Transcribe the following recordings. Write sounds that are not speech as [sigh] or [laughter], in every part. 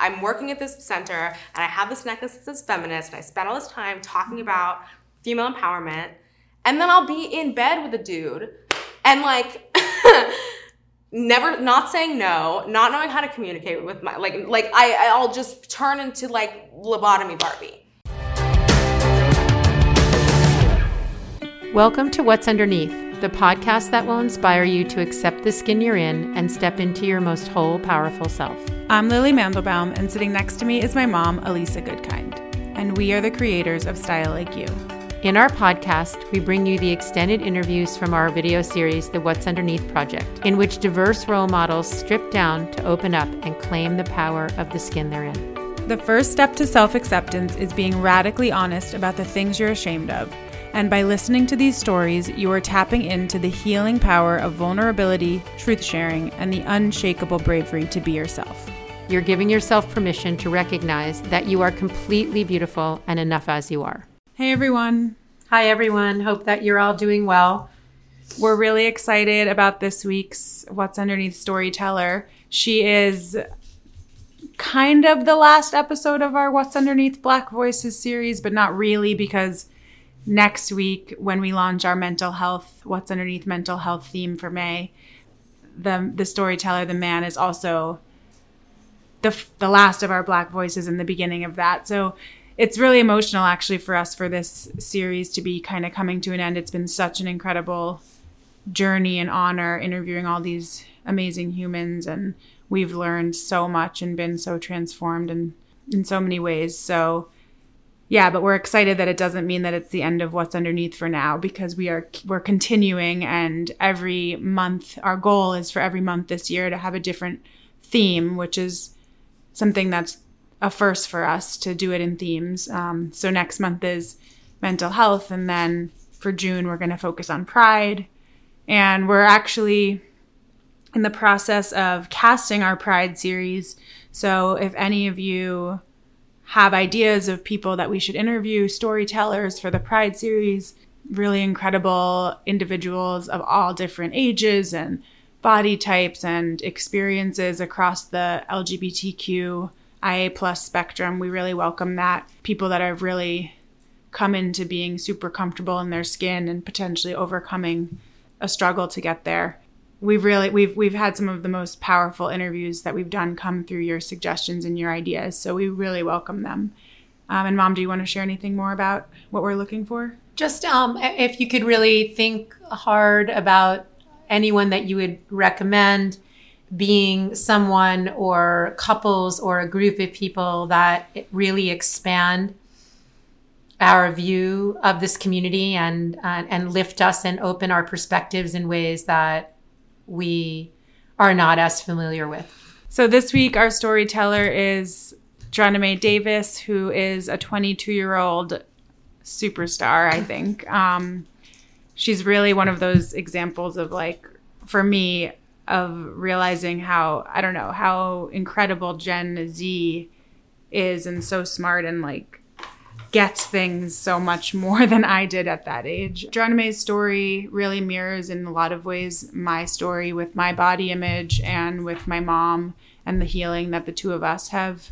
I'm working at this center and I have this necklace that says feminist and I spend all this time talking mm-hmm. about female empowerment and then I'll be in bed with a dude and like [laughs] never not saying no, not knowing how to communicate with my like like I I'll just turn into like lobotomy Barbie. Welcome to What's Underneath, the podcast that will inspire you to accept the skin you're in and step into your most whole, powerful self. I'm Lily Mandelbaum, and sitting next to me is my mom, Elisa Goodkind, and we are the creators of Style Like You. In our podcast, we bring you the extended interviews from our video series, The What's Underneath Project, in which diverse role models strip down to open up and claim the power of the skin they're in. The first step to self acceptance is being radically honest about the things you're ashamed of. And by listening to these stories, you are tapping into the healing power of vulnerability, truth sharing, and the unshakable bravery to be yourself. You're giving yourself permission to recognize that you are completely beautiful and enough as you are. Hey everyone. Hi everyone. Hope that you're all doing well. We're really excited about this week's What's Underneath Storyteller. She is kind of the last episode of our What's Underneath Black Voices series, but not really because next week when we launch our mental health What's Underneath Mental Health theme for May, the the storyteller, the man is also the the last of our black voices in the beginning of that. So it's really emotional actually for us for this series to be kind of coming to an end. It's been such an incredible journey and honor interviewing all these amazing humans and we've learned so much and been so transformed in in so many ways. So yeah, but we're excited that it doesn't mean that it's the end of what's underneath for now because we are we're continuing and every month our goal is for every month this year to have a different theme, which is something that's a first for us to do it in themes. Um, so next month is mental health, and then for June we're going to focus on pride, and we're actually in the process of casting our pride series. So if any of you have ideas of people that we should interview, storytellers for the pride series, really incredible individuals of all different ages and body types and experiences across the LGBTQIA plus spectrum. We really welcome that. People that have really come into being super comfortable in their skin and potentially overcoming a struggle to get there. We've really we've we've had some of the most powerful interviews that we've done come through your suggestions and your ideas. So we really welcome them. Um, and mom, do you want to share anything more about what we're looking for? Just um, if you could really think hard about anyone that you would recommend being someone or couples or a group of people that really expand our view of this community and uh, and lift us and open our perspectives in ways that we are not as familiar with. So this week our storyteller is Joname Davis, who is a 22 year old superstar. I think um, she's really one of those examples of like for me of realizing how I don't know how incredible Gen Z is and so smart and like gets things so much more [laughs] than I did at that age. Joname's story really mirrors in a lot of ways my story with my body image and with my mom and the healing that the two of us have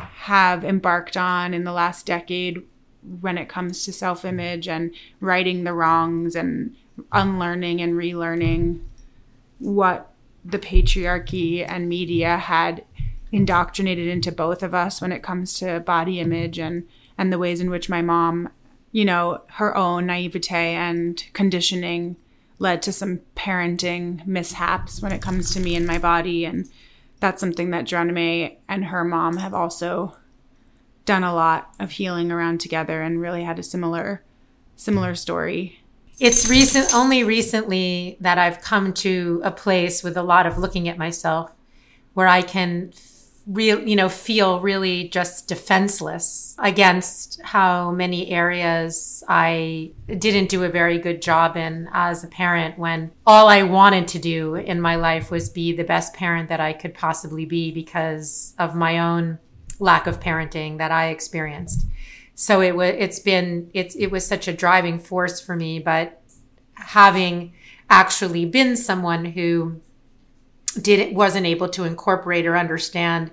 have embarked on in the last decade when it comes to self-image and righting the wrongs and unlearning and relearning what the patriarchy and media had indoctrinated into both of us when it comes to body image and and the ways in which my mom, you know, her own naivete and conditioning led to some parenting mishaps when it comes to me and my body. And that's something that Joname and her mom have also done a lot of healing around together and really had a similar similar story. It's recent, only recently that I've come to a place with a lot of looking at myself where I can real, you know, feel really just defenseless against how many areas I didn't do a very good job in as a parent when all I wanted to do in my life was be the best parent that I could possibly be because of my own lack of parenting that I experienced. So it was it's been it's it was such a driving force for me but having actually been someone who didn't wasn't able to incorporate or understand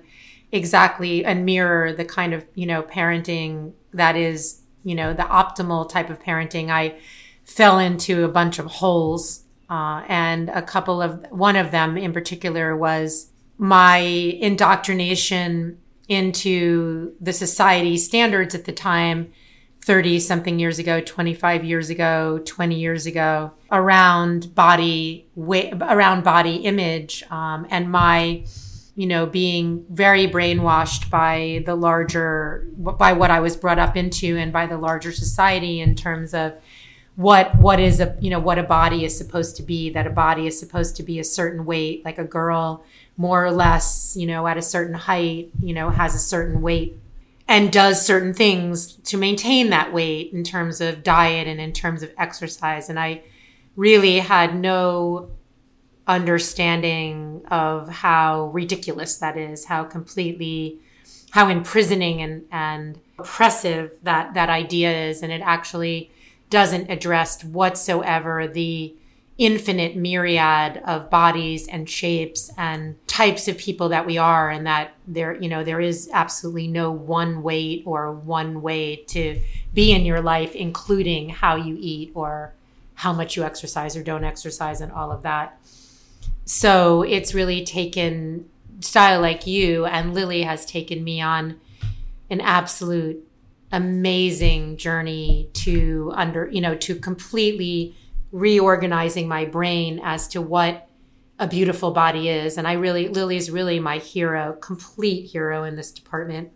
exactly and mirror the kind of, you know, parenting that is, you know, the optimal type of parenting. I fell into a bunch of holes. Uh, and a couple of, one of them in particular was my indoctrination into the society standards at the time 30 something years ago 25 years ago 20 years ago around body weight around body image um, and my you know being very brainwashed by the larger by what i was brought up into and by the larger society in terms of what what is a you know what a body is supposed to be that a body is supposed to be a certain weight like a girl more or less, you know, at a certain height, you know, has a certain weight and does certain things to maintain that weight in terms of diet and in terms of exercise. And I really had no understanding of how ridiculous that is, how completely, how imprisoning and, and oppressive that, that idea is. And it actually doesn't address whatsoever the infinite myriad of bodies and shapes and types of people that we are and that there you know there is absolutely no one weight or one way to be in your life including how you eat or how much you exercise or don't exercise and all of that so it's really taken style like you and lily has taken me on an absolute amazing journey to under you know to completely reorganizing my brain as to what a beautiful body is. And I really, Lily's really my hero, complete hero in this department.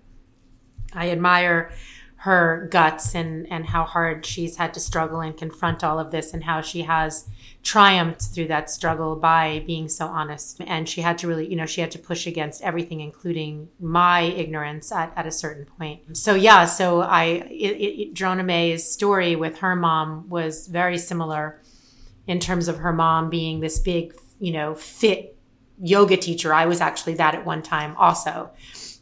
I admire her guts and, and how hard she's had to struggle and confront all of this and how she has triumphed through that struggle by being so honest. And she had to really, you know, she had to push against everything, including my ignorance at, at a certain point. So yeah, so I, it, it, May's story with her mom was very similar in terms of her mom being this big, you know, fit yoga teacher. I was actually that at one time also,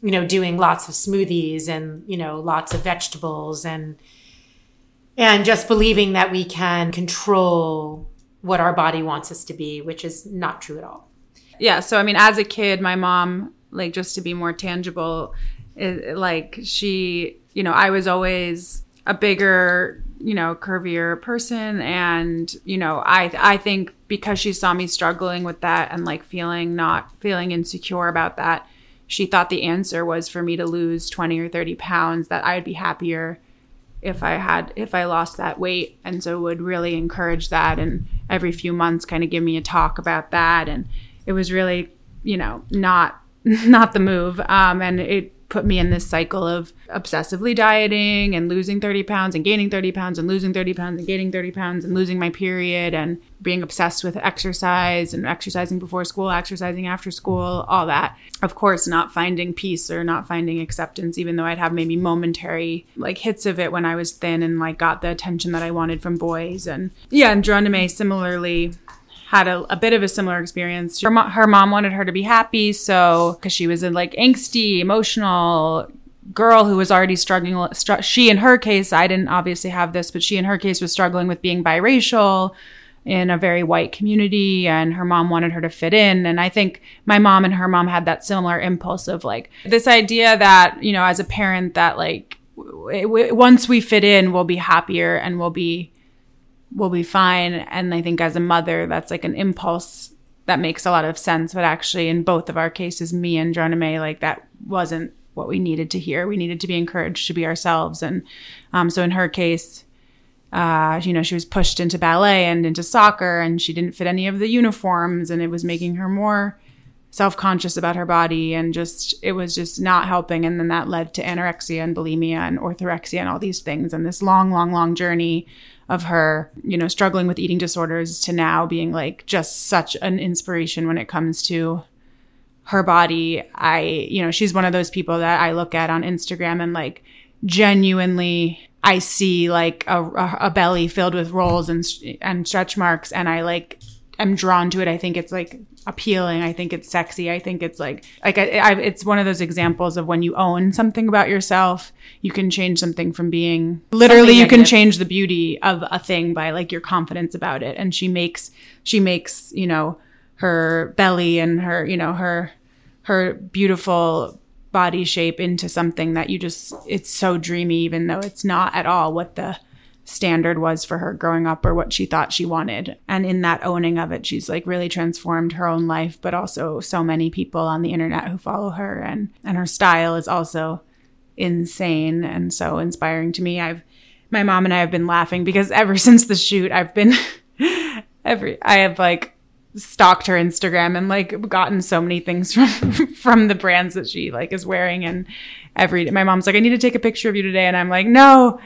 you know, doing lots of smoothies and, you know, lots of vegetables and, and just believing that we can control what our body wants us to be, which is not true at all. Yeah. So, I mean, as a kid, my mom, like, just to be more tangible, it, like, she, you know, I was always a bigger you know, curvier person. And, you know, I, I think because she saw me struggling with that and like feeling not feeling insecure about that, she thought the answer was for me to lose 20 or 30 pounds, that I'd be happier if I had, if I lost that weight. And so would really encourage that. And every few months kind of give me a talk about that. And it was really, you know, not, [laughs] not the move. Um, and it, put me in this cycle of obsessively dieting and losing 30 pounds and gaining 30 pounds and losing 30 pounds and gaining 30 pounds and losing my period and being obsessed with exercise and exercising before school, exercising after school, all that. Of course, not finding peace or not finding acceptance, even though I'd have maybe momentary like hits of it when I was thin and like got the attention that I wanted from boys. And yeah, and Geronime similarly had a, a, bit of a similar experience. Her, mo- her mom wanted her to be happy, so because she was a like angsty, emotional girl who was already struggling. Str- she, in her case, I didn't obviously have this, but she, in her case, was struggling with being biracial in a very white community, and her mom wanted her to fit in. And I think my mom and her mom had that similar impulse of like this idea that you know, as a parent, that like w- w- once we fit in, we'll be happier and we'll be will be fine. And I think as a mother, that's like an impulse that makes a lot of sense. But actually, in both of our cases, me and Geronime, like that wasn't what we needed to hear. We needed to be encouraged to be ourselves. And um, so in her case, uh, you know, she was pushed into ballet and into soccer, and she didn't fit any of the uniforms, and it was making her more self-conscious about her body and just it was just not helping and then that led to anorexia and bulimia and orthorexia and all these things and this long long long journey of her, you know, struggling with eating disorders to now being like just such an inspiration when it comes to her body. I, you know, she's one of those people that I look at on Instagram and like genuinely I see like a, a belly filled with rolls and and stretch marks and I like am drawn to it. I think it's like appealing. I think it's sexy. I think it's like like I, I, it's one of those examples of when you own something about yourself, you can change something from being literally you can change the beauty of a thing by like your confidence about it. And she makes she makes you know her belly and her you know her her beautiful body shape into something that you just it's so dreamy even though it's not at all what the standard was for her growing up or what she thought she wanted. And in that owning of it, she's like really transformed her own life, but also so many people on the internet who follow her and and her style is also insane and so inspiring to me. I've my mom and I have been laughing because ever [laughs] since the shoot, I've been [laughs] every I have like stalked her Instagram and like gotten so many things [laughs] from from the brands that she like is wearing and every my mom's like I need to take a picture of you today and I'm like no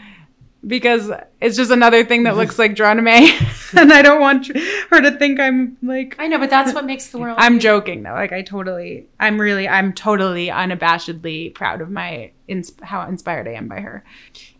because it's just another thing that looks like Droname [laughs] and I don't want her to think I'm like I know, but that's what makes the world. I'm joking though. Like I totally I'm really I'm totally unabashedly proud of my ins- how inspired I am by her.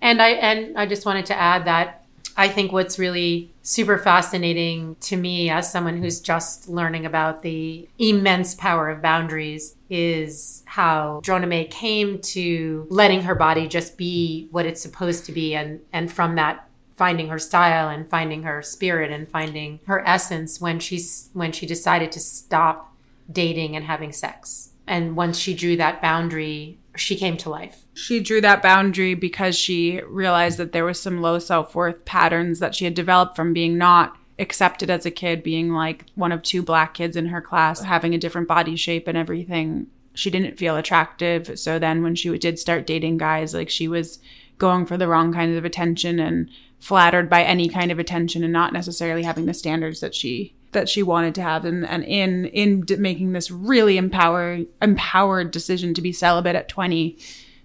And I and I just wanted to add that I think what's really super fascinating to me as someone who's just learning about the immense power of boundaries is how Droname came to letting her body just be what it's supposed to be and and from that finding her style and finding her spirit and finding her essence when she's when she decided to stop dating and having sex. And once she drew that boundary, she came to life. She drew that boundary because she realized that there was some low self-worth patterns that she had developed from being not accepted as a kid, being like one of two black kids in her class, having a different body shape and everything. She didn't feel attractive. So then when she did start dating guys, like she was going for the wrong kind of attention and flattered by any kind of attention and not necessarily having the standards that she that she wanted to have and, and in in making this really empower empowered decision to be celibate at 20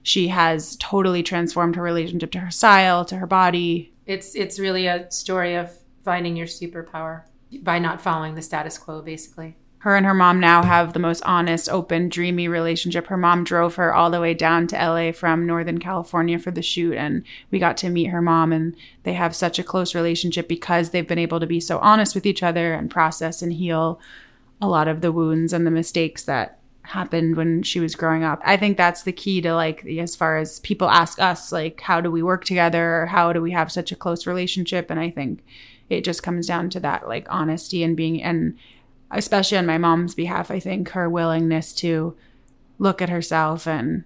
she has totally transformed her relationship to her style to her body It's it's really a story of finding your superpower by not following the status quo basically. her and her mom now have the most honest open dreamy relationship her mom drove her all the way down to la from northern california for the shoot and we got to meet her mom and they have such a close relationship because they've been able to be so honest with each other and process and heal a lot of the wounds and the mistakes that happened when she was growing up. I think that's the key to like as far as people ask us like how do we work together how do we have such a close relationship and I think it just comes down to that like honesty and being and especially on my mom's behalf I think her willingness to look at herself and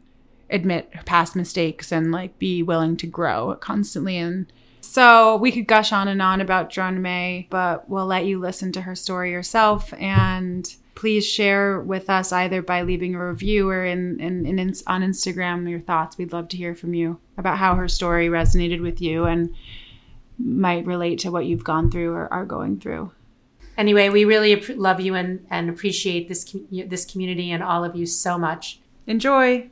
admit past mistakes and like be willing to grow constantly and so we could gush on and on about John May, but we'll let you listen to her story yourself. And please share with us either by leaving a review or in, in, in, ins- on Instagram your thoughts. We'd love to hear from you about how her story resonated with you and might relate to what you've gone through or are going through. Anyway, we really ap- love you and, and appreciate this com- this community and all of you so much. Enjoy.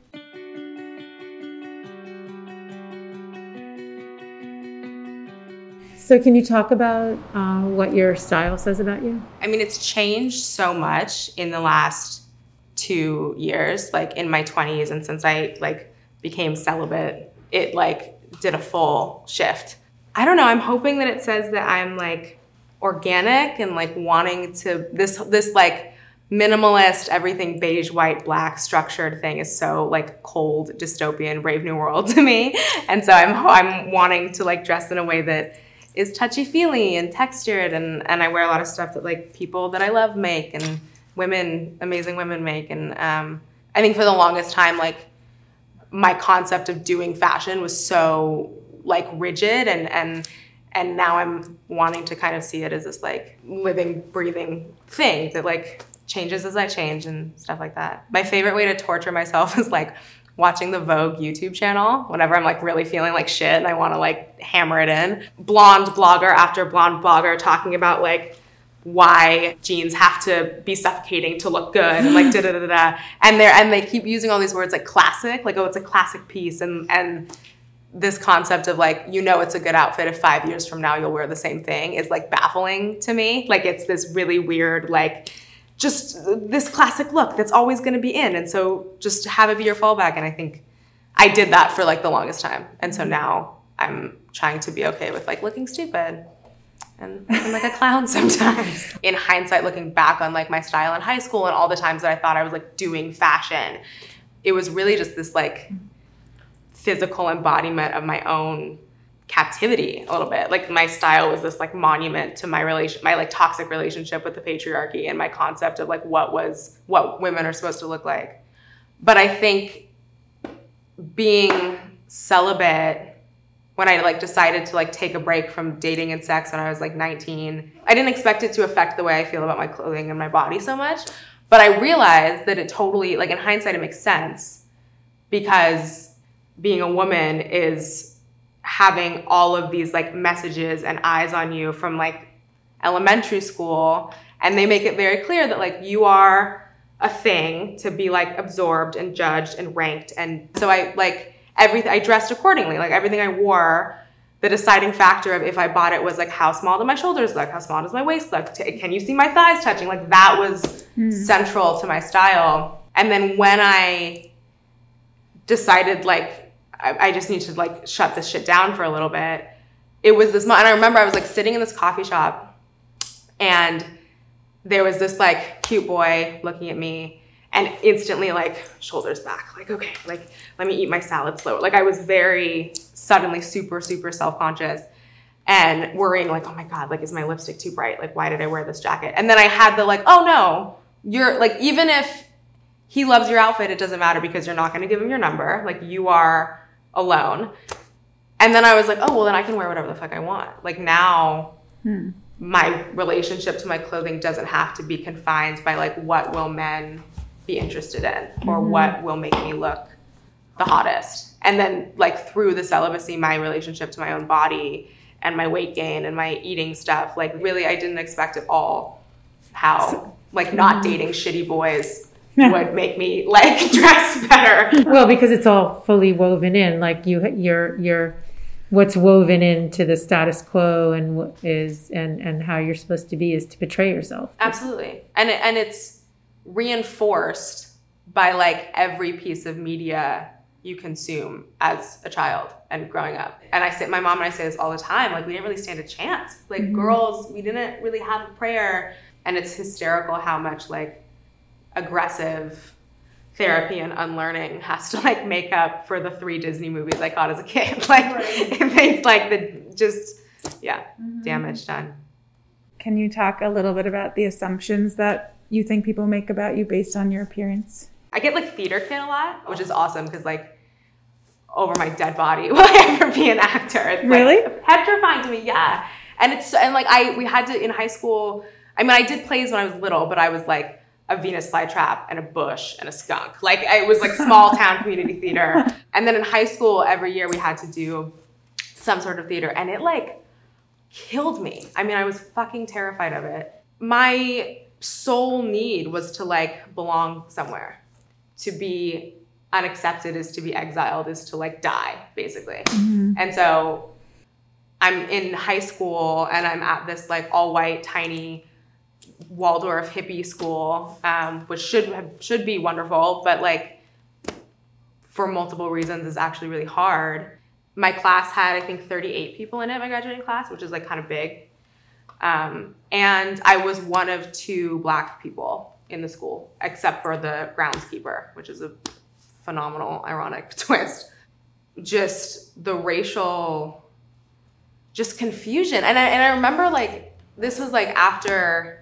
So, can you talk about uh, what your style says about you? I mean, it's changed so much in the last two years, like in my 20s, and since I like became celibate, it like did a full shift. I don't know. I'm hoping that it says that I'm like organic and like wanting to this this like minimalist everything beige white black structured thing is so like cold dystopian brave new world [laughs] to me and so i'm i'm wanting to like dress in a way that is touchy feely and textured and and I wear a lot of stuff that like people that I love make and women amazing women make and um, I think for the longest time like my concept of doing fashion was so like rigid and and and now I'm wanting to kind of see it as this like living breathing thing that like changes as I change and stuff like that. My favorite way to torture myself [laughs] is like watching the Vogue YouTube channel whenever I'm like really feeling like shit and I want to like hammer it in. Blonde blogger after blonde blogger talking about like why jeans have to be suffocating to look good and like da da da da and they and they keep using all these words like classic like oh it's a classic piece. And and this concept of like you know it's a good outfit if five years from now you'll wear the same thing is like baffling to me. Like it's this really weird like just this classic look that's always going to be in. And so just have it be your fallback. And i think i did that for like the longest time. And so now i'm trying to be okay with like looking stupid and looking like a clown [laughs] sometimes. In hindsight looking back on like my style in high school and all the times that i thought i was like doing fashion it was really just this like physical embodiment of my own captivity a little bit. Like my style was this like monument to my relation, my like toxic relationship with the patriarchy and my concept of like what was what women are supposed to look like. But I think being celibate when I like decided to like take a break from dating and sex when I was like 19. I didn't expect it to affect the way I feel about my clothing and my body so much, but I realized that it totally like in hindsight it makes sense because being a woman is having all of these like messages and eyes on you from like elementary school and they make it very clear that like you are a thing to be like absorbed and judged and ranked and so I like everything I dressed accordingly. Like everything I wore, the deciding factor of if I bought it was like how small do my shoulders look, how small does my waist look, can you see my thighs touching? Like that was mm. central to my style. And then when I decided like I, I just need to like shut this shit down for a little bit, it was this. Moment. And I remember I was like sitting in this coffee shop, and there was this like cute boy looking at me and instantly like shoulders back like okay like let me eat my salad slower like i was very suddenly super super self-conscious and worrying like oh my god like is my lipstick too bright like why did i wear this jacket and then i had the like oh no you're like even if he loves your outfit it doesn't matter because you're not going to give him your number like you are alone and then i was like oh well then i can wear whatever the fuck i want like now hmm. my relationship to my clothing doesn't have to be confined by like what will men be interested in or mm-hmm. what will make me look the hottest. And then like through the celibacy, my relationship to my own body and my weight gain and my eating stuff, like really I didn't expect at all how like not mm-hmm. dating shitty boys [laughs] would make me like [laughs] dress better. Well, because it's all fully woven in, like you, you're, you're, what's woven into the status quo and what is and and how you're supposed to be is to betray yourself. Absolutely, and it, and it's reinforced by like every piece of media you consume as a child and growing up. And I say, my mom and I say this all the time, like we didn't really stand a chance. Like mm-hmm. girls, we didn't really have a prayer. And it's hysterical how much like aggressive therapy and unlearning has to like make up for the three Disney movies I caught as a kid. [laughs] like right. it makes like the just yeah, mm-hmm. damage done. Can you talk a little bit about the assumptions that you think people make about you based on your appearance? I get like theater kid a lot, which is awesome because like over my dead body [laughs] will I ever be an actor? It's really like, petrifying to me, yeah. And it's and like I we had to in high school. I mean, I did plays when I was little, but I was like a Venus flytrap and a bush and a skunk. Like it was like small [laughs] town community theater. And then in high school, every year we had to do some sort of theater, and it like killed me. I mean, I was fucking terrified of it. My sole need was to like belong somewhere. To be unaccepted is to be exiled, is to like die, basically. Mm-hmm. And so I'm in high school and I'm at this like all white, tiny Waldorf hippie school, um, which should have, should be wonderful, but like for multiple reasons is actually really hard. My class had I think 38 people in it, my graduating class, which is like kind of big. Um, and I was one of two black people in the school, except for the groundskeeper, which is a phenomenal, ironic [laughs] twist. Just the racial, just confusion. And I, and I remember like, this was like after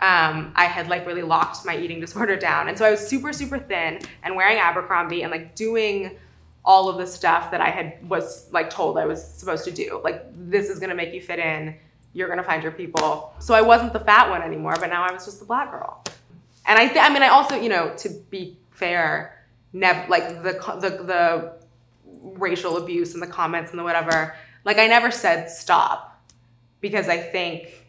um, I had like really locked my eating disorder down. And so I was super, super thin and wearing Abercrombie and like doing all of the stuff that I had was like told I was supposed to do. Like, this is gonna make you fit in you're gonna find your people. So I wasn't the fat one anymore, but now I was just the black girl. And I, th- I mean, I also, you know, to be fair, never like the the the racial abuse and the comments and the whatever. Like I never said stop because I think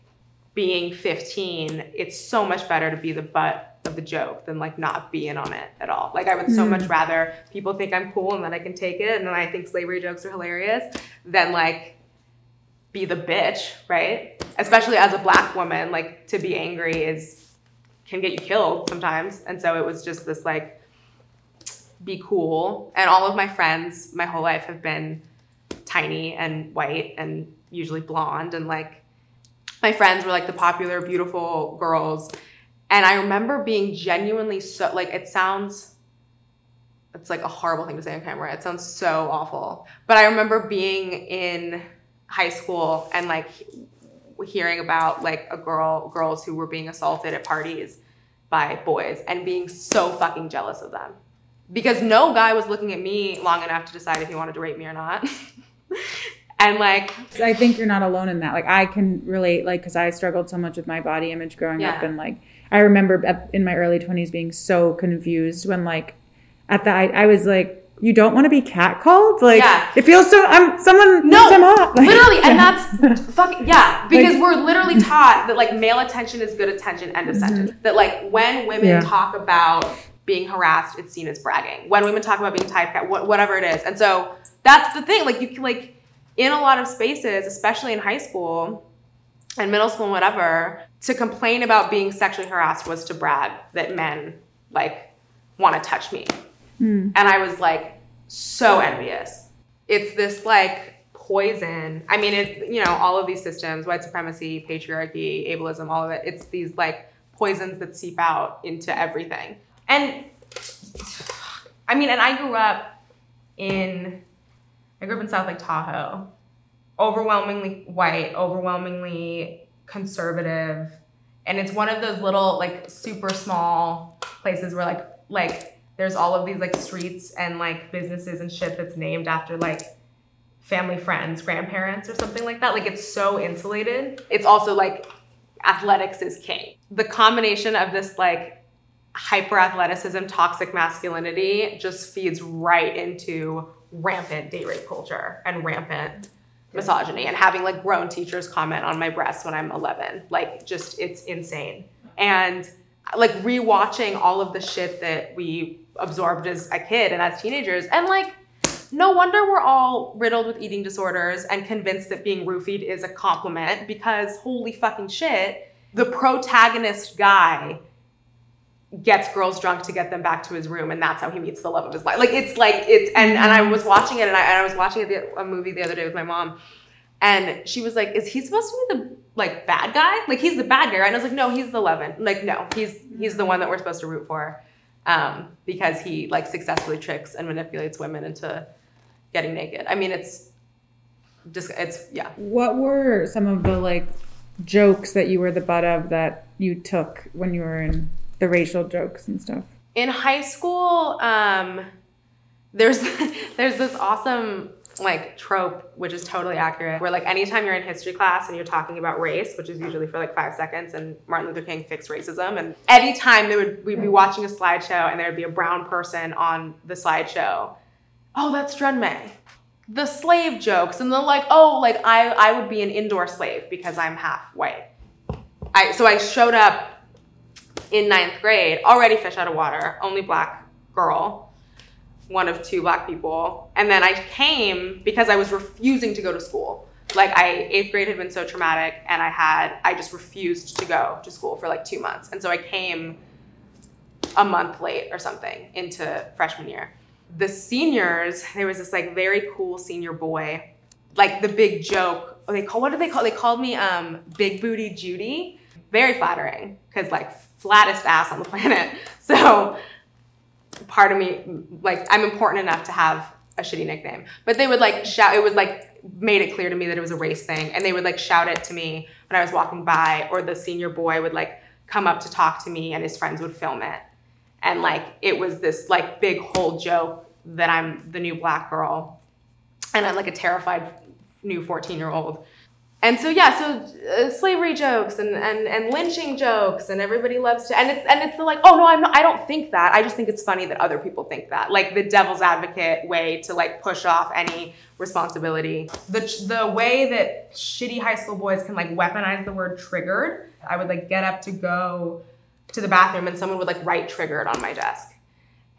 being 15, it's so much better to be the butt of the joke than like not being on it at all. Like I would so mm. much rather people think I'm cool and that I can take it and then I think slavery jokes are hilarious than like be the bitch, right? Especially as a black woman, like to be angry is can get you killed sometimes. And so it was just this like be cool. And all of my friends my whole life have been tiny and white and usually blonde and like my friends were like the popular beautiful girls. And I remember being genuinely so like it sounds it's like a horrible thing to say on camera. It sounds so awful. But I remember being in high school and like hearing about like a girl girls who were being assaulted at parties by boys and being so fucking jealous of them because no guy was looking at me long enough to decide if he wanted to rape me or not. [laughs] and like, I think you're not alone in that. Like I can relate, like because I struggled so much with my body image growing up, and like I remember in my early 20s being so confused when like at the I, I was like, you don't want to be catcalled. Like Yeah. it feels so. I'm someone. No, I'm hot. Like, literally, and yeah. that's [laughs] fucking yeah. Because Like- we're literally taught that like male attention is good attention. End of sentence. That like when women Yeah. talk about being harassed, it's seen as bragging. When women talk about being typecast, wh- whatever it is, and so that's the thing. Like you can like in a lot of spaces, especially in high school and middle school and whatever, to complain about being sexually harassed was to brag that men like want to touch me. Hmm. And I was like so envious. It's this like poison. I mean, it you know all of these systems, white supremacy, patriarchy, ableism, all of it. It's these like poisons that seep out into everything. And I mean, and I grew up in I grew up in South Lake Tahoe, overwhelmingly white, overwhelmingly conservative, and it's one of those little like super small places where like like there's all of these like streets and like businesses and shit that's named after like family friends, grandparents or something like that. Like it's so insulated. It's also like athletics is king. The combination of this like hyper athleticism, toxic masculinity just feeds right into rampant date rape culture and rampant misogyny and having like grown teachers comment on my breasts when I'm 11. Like just it's insane. And like rewatching all of the shit that we absorbed as a kid and as teenagers and like no wonder we're all riddled with eating disorders and convinced that being roofied is a compliment because holy fucking shit, the protagonist guy gets girls drunk to get them back to his room and that's how he meets the love of his life. Like it's like it's and, and I was watching it and I, and I was watching a movie the other day with my mom and she was like, "Is he supposed to be the like bad guy? Like he's the bad guy?" right?" And I was like, "No, he's the eleven. Like no, he's he's the one that we're supposed to root for, um, because he like successfully tricks and manipulates women into getting naked. I mean, it's just it's yeah. What were some of the like jokes that you were the butt of that you took when you were in the racial jokes and stuff? in high school um there's [laughs] there's this awesome like trope which is totally accurate where like anytime you're in history class and you're talking about race which is usually for like five seconds and martin luther king fixed racism and anytime they would we'd be watching a slideshow and there would be a brown person on the slideshow. Oh that's Drun May. The slave jokes and the like oh like i i would be an indoor slave because i'm half white. I so i showed up in ninth grade, already fish out of water, only black girl, one of two black people. And then I came because I was refusing to go to school. Like I eighth grade had been so traumatic and I had I just refused to go to school for like two months. And so I came a month late or something into freshman year. The seniors, there was this like very cool senior boy, like the big joke. They call what did they call? They called me um, Big Booty Judy. Very flattering because like flattest ass on the planet. [laughs] So part of me like I'm important enough to have a shitty nickname. But they would like shout. It was like made it clear to me that it was a race thing, and they would like shout it to me when I was walking by, or the senior boy would like come up to talk to me, and his friends would film it and like it was this like big whole joke that I'm the new black girl and I'm like a terrified new 14 year old. And so yeah, so uh, slavery jokes and, and and lynching jokes and everybody loves to and it's and it's the like oh no I'm not I don't think that. I just think it's funny that other people think that. Like the devil's advocate way to like push off any responsibility. The the way that shitty high school boys can like weaponize the word triggered I would like get up to go to the bathroom and someone would like write triggered on my desk.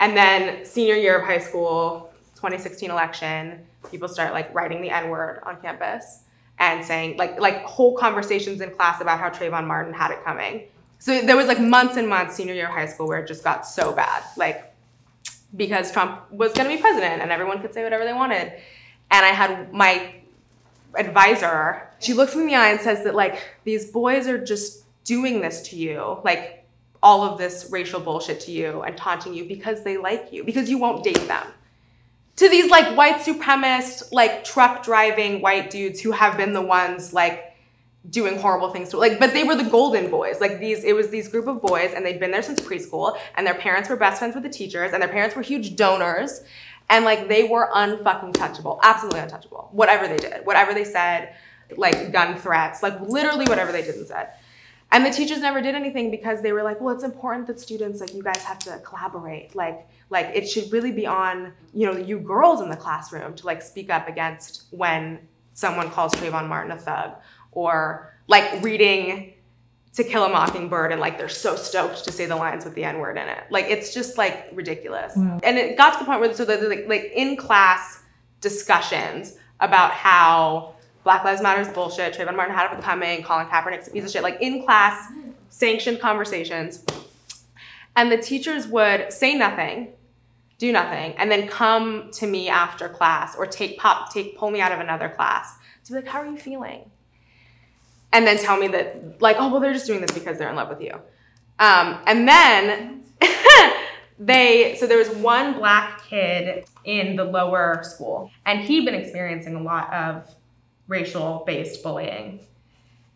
And then senior year of high school, 2016 election, people start like writing the N word on campus and saying like like whole conversations in class about how Trayvon Martin had it coming. So there was like months and months senior year of high school where it just got so bad, like because Trump was going to be president and everyone could say whatever they wanted. And I had my advisor, she looks me in the eye and says that like these boys are just doing this to you, like all of this racial bullshit to you and taunting you because they like you, because you won't date them. To these like white supremacist, like truck driving white dudes who have been the ones like doing horrible things to like but they were the golden boys. Like these it was these group of boys and they'd been there since preschool and their parents were best friends with the teachers and their parents were huge donors and like they were unfucking touchable absolutely untouchable. Whatever they did whatever they said like gun threats like literally whatever they did and said and the teachers never did anything because they were like well it's important that students like you guys have to collaborate like like it should really be on you know you girls in the classroom to like speak up against when someone calls Trayvon Martin a thug or like reading To Kill a Mockingbird and like they're so stoked to say the lines with the N word in it. Like it's just like ridiculous. And it got to the point where so that like, like in class discussions about how Black Lives Matter is bullshit, Trayvon Martin had it coming, Colin Kaepernick's a piece of shit. Like in class sanctioned conversations, and the teachers would say nothing do nothing and then come to me after class or take pop take pull me out of another class to be like how are you feeling? And then tell me that like oh well they're just doing this because they're in love with you. Um, and then [laughs] they so there was one black kid in the lower school and he'd been experiencing a lot of racial based bullying.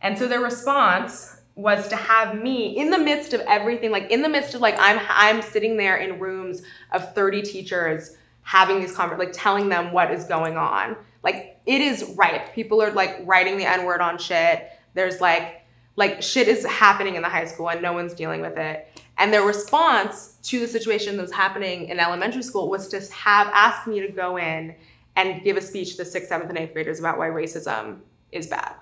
And so their response was to have me in the midst of everything like in the midst of like i'm i'm sitting there in rooms of 30 teachers having these conver like telling them what is going on. Like it is ripe. People are like writing the n-word on shit. There's like like shit is happening in the high school and no one's dealing with it. And their response to the situation that was happening in elementary school was to have asked me to go in and give a speech to the sixth seventh and eighth graders about why racism is bad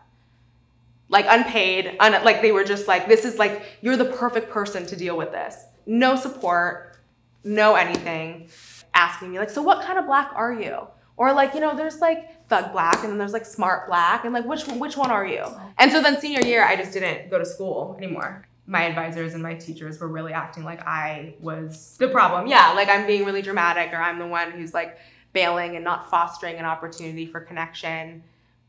like unpaid, un- like they were just like, this is like, you're the perfect person to deal with this. No support, no anything. Asking me, like, so what kind of black are you? Or like, you know, there's like thug black and then there's like smart black and like which which one are you? And so then senior year I just didn't go to school anymore. My advisors and my teachers were really acting like I was the problem. Yeah, like I'm being really dramatic or I'm the one who's like bailing and not fostering an opportunity for connection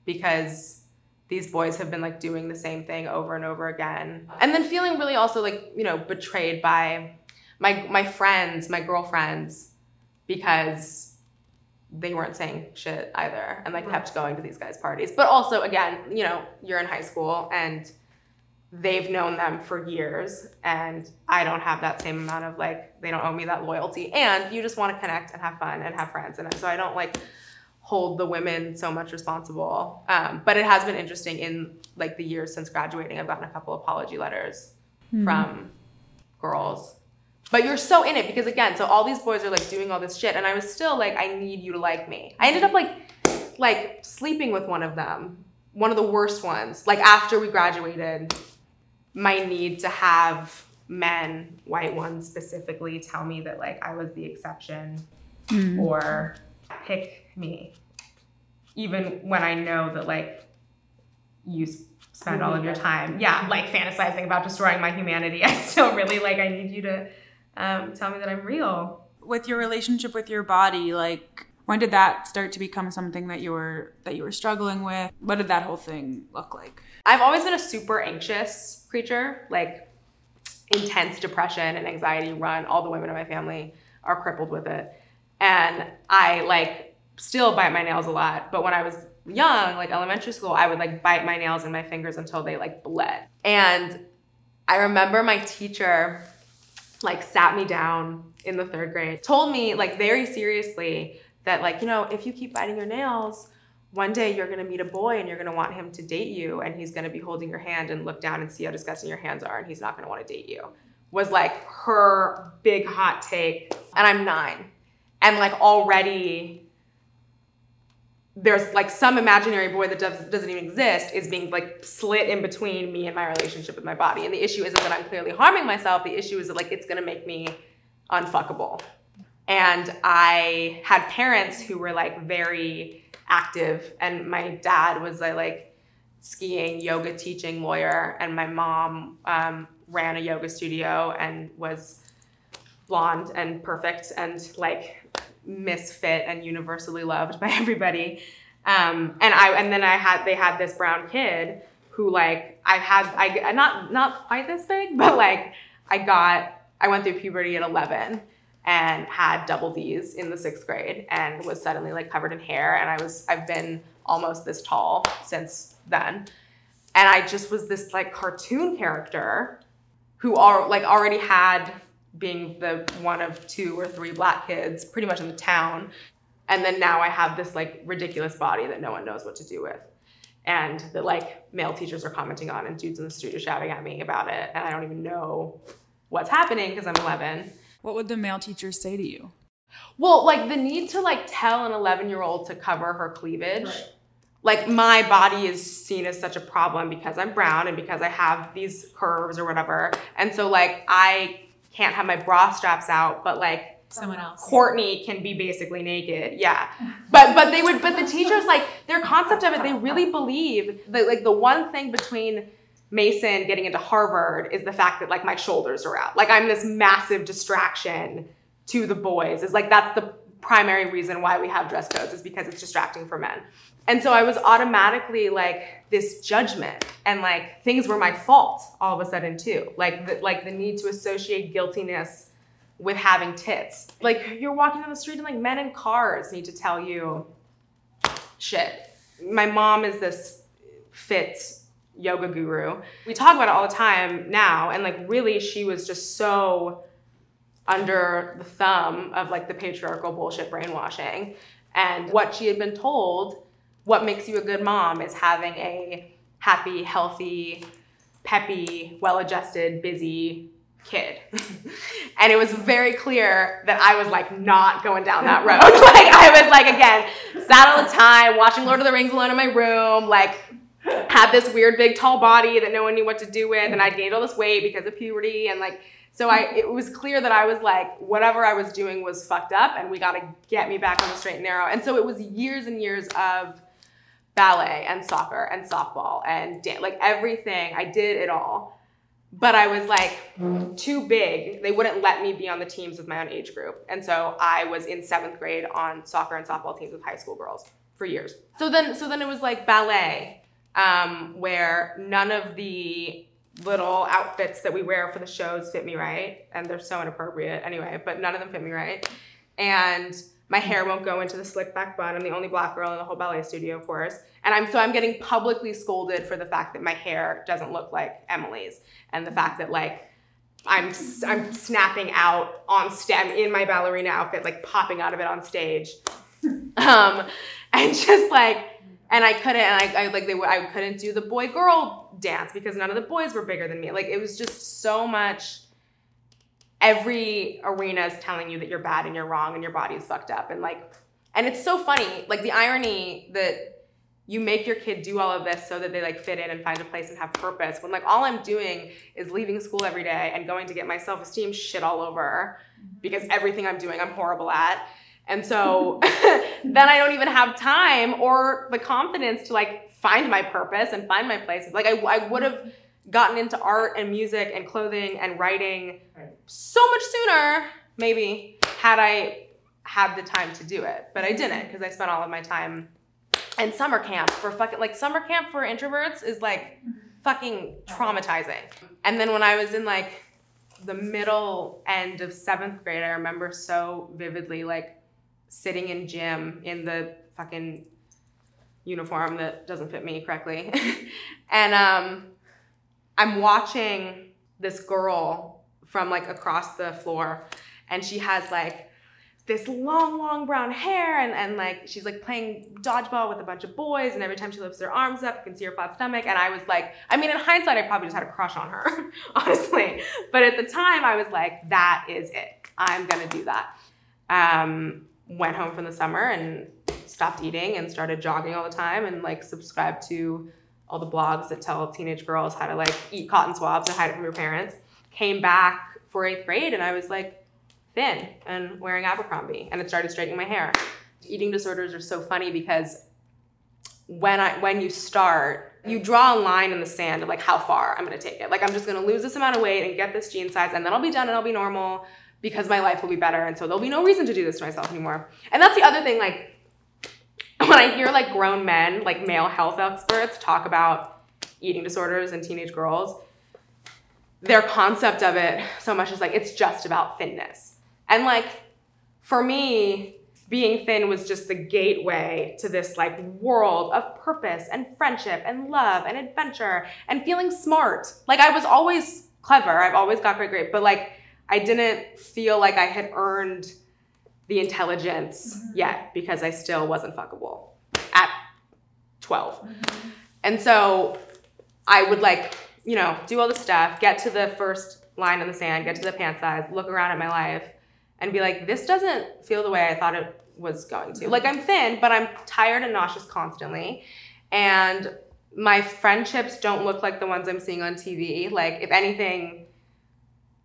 because these boys have been like doing the same thing over and over again. And then feeling really also like you know betrayed by my my friends my girlfriends because they weren't saying shit either and like mm-hmm. kept going to these guys parties. But also again you know you're in high school and they've known them for years and i don't have that same amount of like they don't owe me that loyalty and you just want to connect and have fun and have friends and so i don't like hold the women so much responsible. Um, but it has been interesting in like the years since graduating. I've gotten a couple apology letters mm-hmm. from girls. But you're so in it because again, so all these boys are like doing all this shit, and I was still like, I need you to like me. I ended up like, like sleeping with one of them, one of the worst ones. Like after we graduated, my need to have men, white ones specifically, tell me that like I was the exception, mm. or pick me, even when I know that like you spend all of your time, yeah, like fantasizing about destroying my humanity. [laughs] I still really like. I need you to um, tell me that I'm real. With your relationship with your body, like when did that start to become something that you were that you were struggling with? What did that whole thing look like? I've always been a super anxious creature, like intense depression and anxiety run. All the women in my family are crippled with it. And I like still bite my nails a lot. But when I was young, like elementary school, I would like bite my nails and my fingers until they like bled. And I remember my teacher like sat me down in the third grade, told me like very seriously that like, you know, if you keep biting your nails, one day you're gonna meet a boy and you're gonna want him to date you and he's gonna be holding your hand and look down and see how disgusting your hands are and he's not gonna wanna date you. Was like her big hot take. And I'm nine. And like already there's like some imaginary boy that does, doesn't even exist is being like slit in between me and my relationship with my body. And the issue isn't that I'm clearly harming myself. The issue is that like it's gonna make me unfuckable. And I had parents who were like very active, and my dad was a like skiing, yoga teaching lawyer, and my mom um, ran a yoga studio and was blonde and perfect and like misfit and universally loved by [laughs] everybody. Um, and I and then I had they had this brown kid who like I had I not not quite this big, [laughs] but like I got I went through puberty at 11 and had double D's in the sixth grade and was suddenly like covered in hair. And I was I've been almost this tall since then. and I just was this like cartoon character who are like already had being the one of two or three black kids pretty much in the town. And then now I have this like ridiculous body that no one knows what to do with and that like male teachers are commenting on and dudes in the are shouting at me about it. And I don't even know what's happening because I'm 11 What would the male teachers say to you? well, like the need to like tell an 11 year old to cover her cleavage. Like my body is seen as such a problem because I'm brown and because I have these curves or whatever. And so like I can't have my bra straps out, but like Someone else. Courtney can be basically naked. Yeah. But but they would but the teachers like their concept of it, they really believe that like the one thing between Mason getting into Harvard is the fact that like my shoulders are out. Like I'm this massive distraction to the boys. Is like that's the primary reason why we have dress codes is because it's distracting for men. And so I was automatically like this judgment and like things were my fault all of a sudden too. Like the, like the need to associate guiltiness with having tits. Like you're walking down the street and like men in cars need to tell you shit. My mom is this fit yoga guru. We talk about it all the time now and like really she was just so under the thumb of like the patriarchal bullshit brainwashing. And what she had been told, what makes you a good mom is having a happy, healthy, peppy, well adjusted, busy kid. [laughs] and it was very clear that I was like not going down that road. [laughs] like I was like again, sat all the time watching Lord of the Rings alone in my room, like had this weird big tall body that no one knew what to do with and I gained all this weight because of puberty and like so I it was clear that I was like whatever I was doing was fucked up and we got to get me back on the straight and narrow. And so it was years and years of ballet and soccer and softball and dan- like everything. I did it all. But I was like too big. They wouldn't let me be on the teams with my own age group. And so I was in 7th grade on soccer and softball teams with high school girls for years. So then so then it was like ballet um, where none of the little outfits that we wear for the shows fit me right and they're so inappropriate anyway but none of them fit me right. And my hair won't go into the slick back bun i'm the only black girl in the whole ballet studio of course. And i'm so i'm getting publicly scolded for the fact that my hair doesn't look like emily's and the fact that like i'm i'm snapping out on stem in my ballerina outfit like popping out of it on stage. [laughs] Um and just like and I couldn't, and I, I like they were, I couldn't do the boy girl dance because none of the boys were bigger than me. Like it was just so much. Every arena is telling you that you're bad and you're wrong and your body is fucked up and like, and it's so funny. Like the irony that you make your kid do all of this so that they like fit in and find a place and have purpose when like all I'm doing is leaving school every day and going to get my self esteem shit all over mm-hmm. because everything I'm doing I'm horrible at and so [laughs] then I don't even have time or the confidence to like find my purpose and find my place. Like I, I would have gotten into art and music and clothing and writing so much sooner, maybe, had I had the time to do it. But I didn't because I spent all of my time in summer camp for fucking like summer camp for introverts is like fucking traumatizing. And then when I was in like the middle end of seventh grade, I remember so vividly like sitting in gym in the fucking uniform that doesn't fit me correctly. [laughs] and um, I'm watching this girl from like across the floor, and she has like this long, long brown hair, and, and like she's like playing dodgeball with a bunch of boys, and every time she lifts her arms up, you can see her flat stomach. And I was like, I mean, in hindsight, I probably just had a crush on her, [laughs] honestly. But at the time, I was like, that is it. I'm gonna do that. Um, went home from the summer and stopped eating and started jogging all the time and like subscribed to all the blogs that tell teenage girls how to like eat cotton swabs and hide it from your parents. Came back for eighth grade and I was like thin and wearing Abercrombie and it started straightening my hair. Eating disorders are so funny because when I when you start, you draw a line in the sand of like how far I'm gonna take it. Like I'm just gonna lose this amount of weight and get this jean size and then I'll be done and I'll be normal because my life will be better and so there'll be no reason to do this to myself anymore. And that's the other thing, like [clears throat] when I hear like grown men, like male health experts talk about eating disorders and teenage girls, their concept of it so much is like it's just about thinness. And like for me, being thin was just the gateway to this like world of purpose and friendship and love and adventure and feeling smart. Like I was always clever. I've always got great grades, but like I didn't feel like I had earned the intelligence mm-hmm. yet because I still wasn't fuckable at 12. Mm-hmm. And so I would like, you know, do all the stuff, get to the first line in the sand, get to the pant size, look around at my life, and be like, this doesn't feel the way I thought it was going to. Like, I'm thin, but I'm tired and nauseous constantly. And my friendships don't look like the ones I'm seeing on TV. Like, if anything,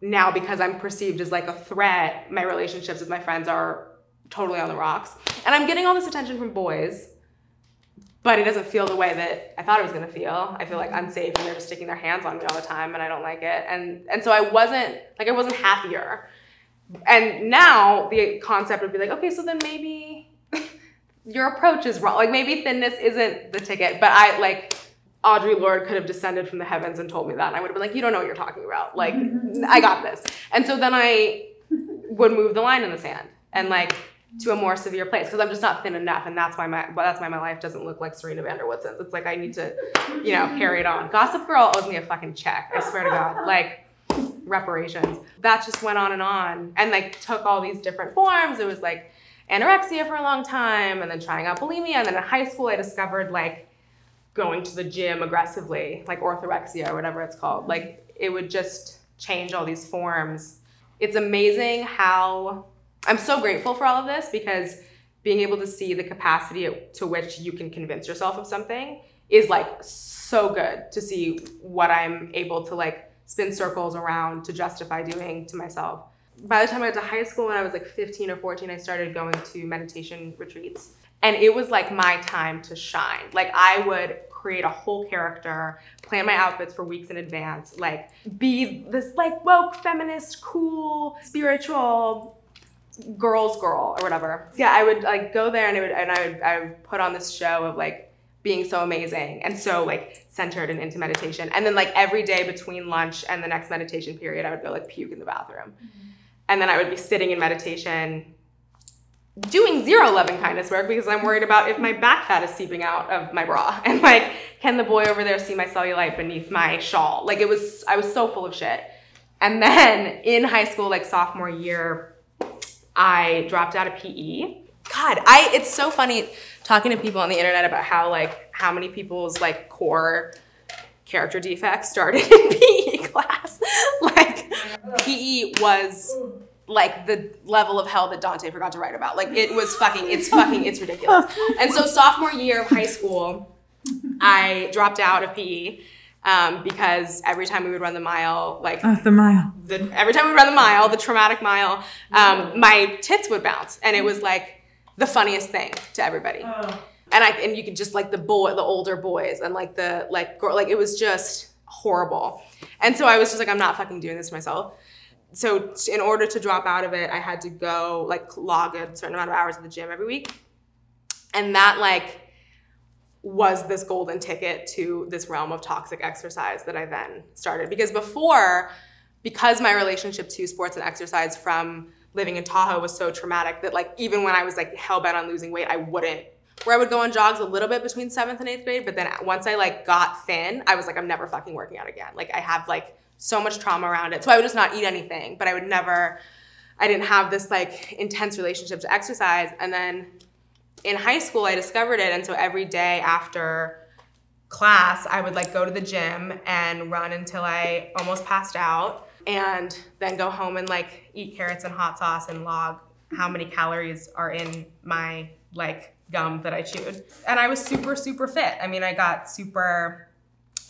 now because I'm perceived as like a threat, my relationships with my friends are totally on the rocks. And I'm getting all this attention from boys but it doesn't feel the way that I thought it was gonna feel. I feel like unsafe and they're just sticking their hands on me all the time and I don't like it. And and so I wasn't like I wasn't happier. And now the concept would be like, okay, so then maybe [laughs] your approach is wrong. Like maybe thinness isn't the ticket. But I like Audre Lorde could have descended from the heavens and told me that. And I would have been like, you don't know what you're talking about. Like, [laughs] I got this. And so then I would move the line in the sand and like to a more severe place because I'm just not thin enough, and that's why my well, that's why my life doesn't look like Serena van der Woodsen's. It's like I need to, you know, carry it on. Gossip Girl owes me a fucking check. I swear to God, like reparations. That just went on and on, and like took all these different forms. It was like anorexia for a long time, and then trying out bulimia, and then in high school I discovered like going to the gym aggressively, like orthorexia or whatever it's called. Like it would just change all these forms. It's amazing how I'm so grateful for all of this because being able to see the capacity to which you can convince yourself of something is like so good to see what I'm able to like spin circles around to justify doing to myself. By the time I got to high school when I was like 15 or 14, I started going to meditation retreats. And it was like my time to shine. Like I would create a whole character, plan my outfits for weeks in advance, like be this like woke, feminist, cool, spiritual girl's girl or whatever. So yeah, I would like go there and I would and I would I would put on this show of like being so amazing and so like centered and into meditation. And then like every day between lunch and the next meditation period, I would go like puke in the bathroom. Mm-hmm. And then I would be sitting in meditation doing zero loving kindness work because I'm worried about if my back fat is seeping out of my bra [laughs] and like can the boy over there see my cellulite beneath my shawl? Like it was I was so full of shit. And then in high school like sophomore year I dropped out of PE. God, I it's so funny talking to people on the internet about how like how many people's like core character defects started [laughs] in PE class. [laughs] like PE was like the level of hell that Dante forgot to write about. Like it was fucking it's fucking it's ridiculous. And so sophomore year of high school, I dropped out of PE um, because every time we would run the mile, like oh, the mile, the, every time we run the mile, the traumatic mile, um, my tits would bounce, and it was like the funniest thing to everybody. Oh. And I and you could just like the boy, the older boys, and like the like girl, like it was just horrible. And so I was just like, I'm not fucking doing this to myself. So in order to drop out of it, I had to go like log a certain amount of hours at the gym every week, and that like was this golden ticket to this realm of toxic exercise that I then started. Because before, because my relationship to sports and exercise from living in Tahoe was so traumatic that like even when I was like hell bent on losing weight, I wouldn't. Where I would go on jogs a little bit between seventh and eighth grade, but then once I like got thin, I was like, I'm never fucking working out again. Like I have like so much trauma around it. So I would just not eat anything, but I would never, I didn't have this like intense relationship to exercise. And then in high school I discovered it and so every day after class I would like go to the gym and run until I almost passed out and then go home and like eat carrots and hot sauce and log how many calories are in my like gum that I chewed. And I was super super fit. I mean, I got super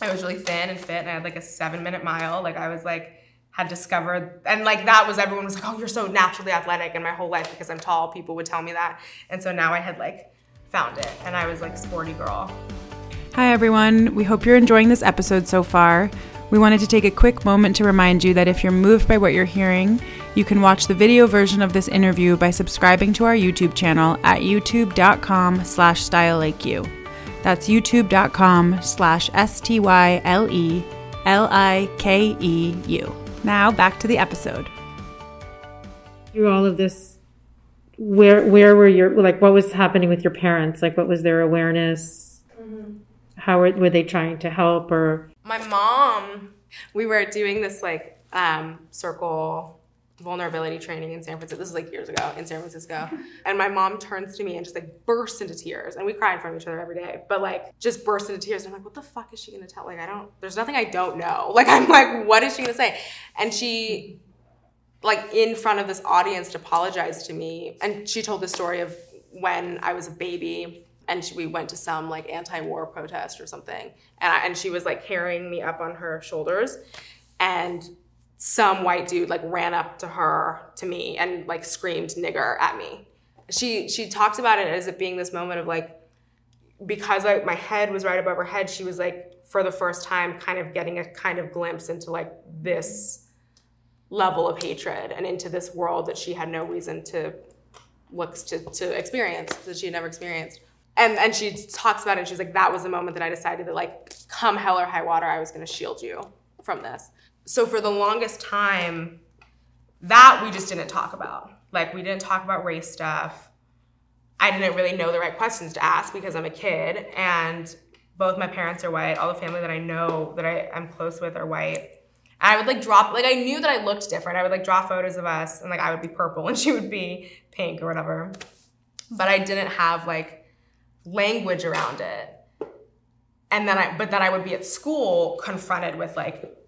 I was really thin and fit and I had like a 7 minute mile. Like I was like had discovered and like that was everyone was like oh you're so naturally athletic and my whole life because i'm tall people would tell me that. And so now i had like found it and i was like sporty girl. Hi everyone. We hope you're enjoying this episode so far. We wanted to take a quick moment to remind you that if you're moved by what you're hearing you can watch the video version of this interview by subscribing to our youtube channel at youtube.com slash stylelikeyou that's youtube.com slash s-t-y-l-e-l-i-k-e-u now, back to the episode. Through all of this where where were your like what was happening with your parents? Like what was their awareness? How were, were they trying to help or my mom, we were doing this like um, circle vulnerability training in San Francisco. This is like years ago in San Francisco. [laughs] And my mom turns to me and just like bursts into tears. And we cry in front of each other every day, but like just bursts into tears. And I'm like, what the fuck is she gonna tell? Like, I don't, there's nothing I don't know. [laughs] Like, I'm like, what is she gonna say? And she, like, in front of this audience, apologized to me. And she told the story of when I was a baby and she, we went to some like anti-war protest or something and, I, and she was like carrying me up on her shoulders and some white dude like ran up to her to me and like screamed nigger at me. She she talked about it as it being this moment of like because like my head was right above her head she was like for the first time kind of getting a kind of glimpse into like this level of hatred and into this world that she had no reason to look to, to experience that she had never experienced. And and she talks about it and she's like that was the moment that i decided that like come hell or high water i was going to shield you from this so for the longest time that we just didn't talk about like we didn't talk about race stuff i didn't really know the right questions to ask because i'm a kid and both my parents are white all the family that i know that I, i'm close with are white And I would like drop like I knew that I looked different. I would like draw photos of us and like I would be purple [laughs] and she would be pink or whatever. But I didn't have like language around it. And then I, but then I would be at school confronted with like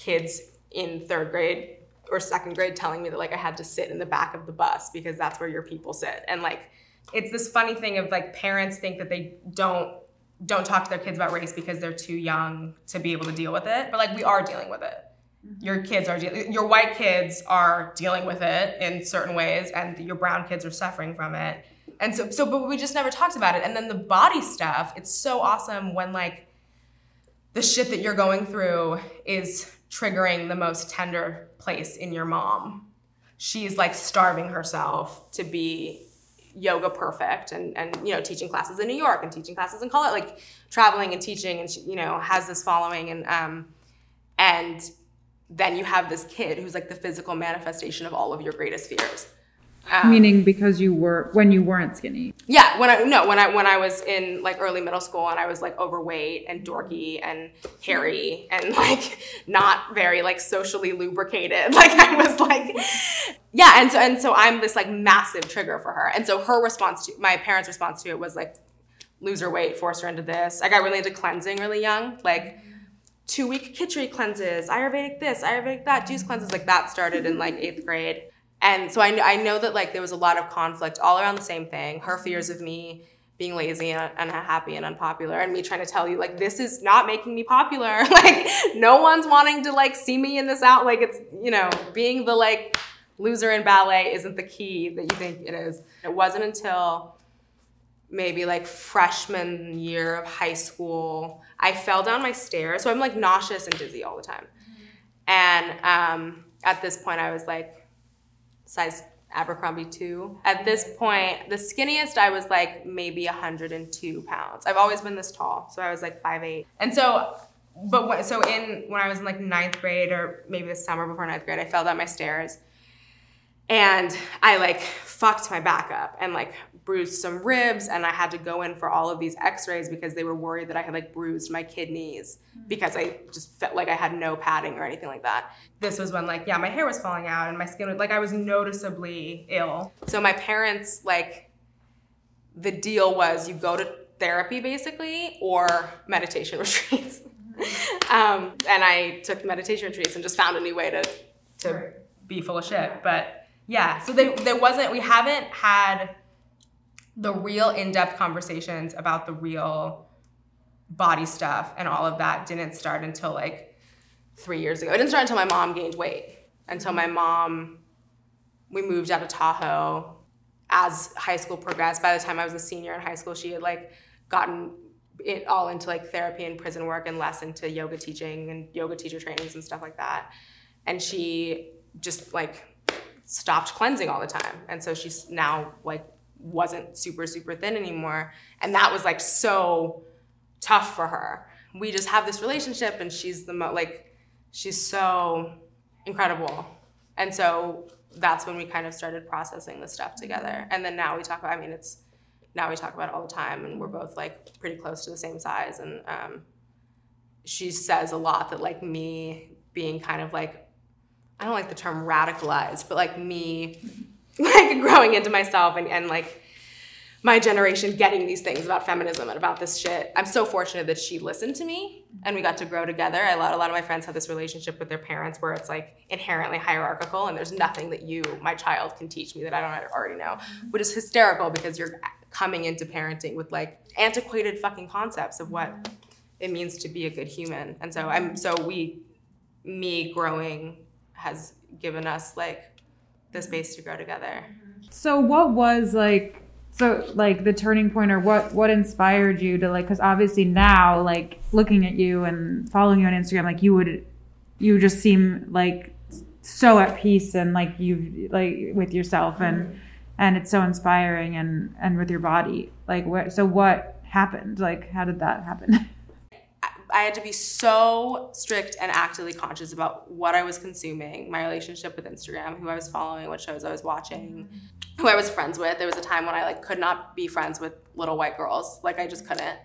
kids in third grade or second grade telling me that like I had to sit in the back of the bus because that's where your people sit. And like, it's this funny thing of like parents think that they don't don't talk to their kids about race because they're too young to be able to deal with it. But like we are dealing with it. Mm-hmm. Your kids are dealing. Your white kids are dealing with it in certain ways, and your brown kids are suffering from it and so so but we just never talked about it and then the body stuff it's so awesome when like the shit that you're going through is triggering the most tender place in your mom. She's like starving herself to be yoga perfect and and you know teaching classes in new york and teaching classes in college like traveling and teaching and she you know has this following and um and then you have this kid who's like the physical manifestation of all of your greatest fears um, Meaning because you were when you weren't skinny. Yeah, when I no when I when I was in like early middle school and I was like overweight and dorky and hairy and [laughs] like not very like socially lubricated. [laughs] Like I was like yeah, and so and so I'm this like massive trigger for her. And so her response to my parents' response to it was like lose her weight, force her into this. I got really into cleansing really young, like two week khichdi cleanses, Ayurvedic this, Ayurvedic that, juice cleanses, like that started in like eighth grade and so I, I know that like there was a lot of conflict all around the same thing her fears of me being lazy and unhappy and unpopular and me trying to tell you like this is not making me popular. [laughs] Like no one's wanting to like see me in this out like it's you know being the like loser in ballet isn't the key that you think it is. It wasn't until maybe like freshman year of high school i fell down my stairs. So i'm like nauseous and dizzy all the time. And um, at this point i was like size Abercrombie 2. At this point, the skinniest I was like maybe 102 pounds. I've always been this tall, so I was like 5'8. And so, but when, so in when I was in like ninth grade or maybe the summer before ninth grade, I fell down my stairs and I like fucked my back up and like bruised some ribs and I had to go in for all of these x-rays because they were worried that I had like bruised my kidneys because I just felt like I had no padding or anything like that. This was when like yeah, my hair was falling out and my skin was like I was noticeably ill. So my parents like the deal was you go to therapy basically or meditation [laughs] retreats. um, and I took meditation retreats and just found a new way to to be full of shit. But yeah, so they, there wasn't, we haven't had the real in depth conversations about the real body stuff and all of that didn't start until like three years ago. It didn't start until my mom gained weight, until my mom, we moved out of Tahoe as high school progressed. By the time I was a senior in high school, she had like gotten it all into like therapy and prison work and less into yoga teaching and yoga teacher trainings and stuff like that. And she just like stopped cleansing all the time. And so she's now like wasn't super, super thin anymore. And that was like so tough for her. We just have this relationship and she's the mo like she's so incredible. And so that's when we kind of started processing the stuff together. And then now we talk about, I mean, it's, now we talk about it all the time and we're both like pretty close to the same size. And um, she says a lot that like me being kind of like, I don't like the term radicalized, but like me [laughs] like growing into myself and, and like my generation getting these things about feminism and about this shit. I'm so fortunate that she listened to me and we got to grow together. A lot, a lot of my friends have this relationship with their parents where it's like inherently hierarchical and there's nothing that you, my child, can teach me that I don't already know, which is hysterical because you're coming into parenting with like antiquated fucking concepts of what it means to be a good human. And so I'm, so we, me growing has given us like the space to grow together. So what was like so like the turning point or what what inspired you to like cuz obviously now like looking at you and following you on Instagram like you would you just seem like so at peace and like you like with yourself and mm-hmm. and it's so inspiring and and with your body. Like what so what happened? Like how did that happen [laughs] I had to be so strict and actively conscious about what I was consuming, my relationship with Instagram, who I was following, what shows I was watching, who I was friends with. There was a time when I like could not be friends with little white girls, like I just couldn't.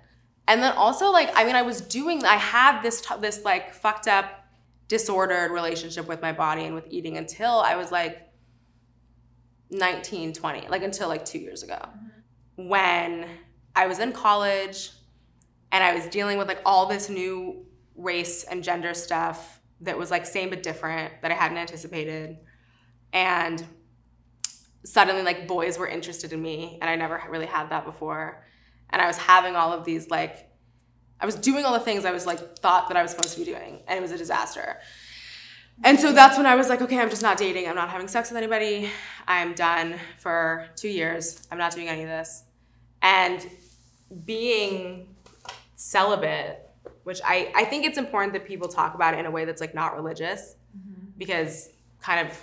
And then also like I mean I was doing I had this t- this like fucked up disordered relationship with my body and with eating until I was like 19, 20, like until like 2 years ago. Mm-hmm. When I was in college, and I was dealing with like all this new race and gender stuff that was like same but different that I hadn't anticipated. And suddenly like boys were interested in me and I never really had that before. And I was having all of these like I was doing all the things I was like thought that I was supposed to be doing and it was a disaster. And so that's when I was like, okay, I'm just not dating. I'm not having sex with anybody. I'm done for 2 years. I'm not doing any of this. And being celibate, which I, I think it's important that people talk about it in a way that's like not religious mm-hmm. because kind of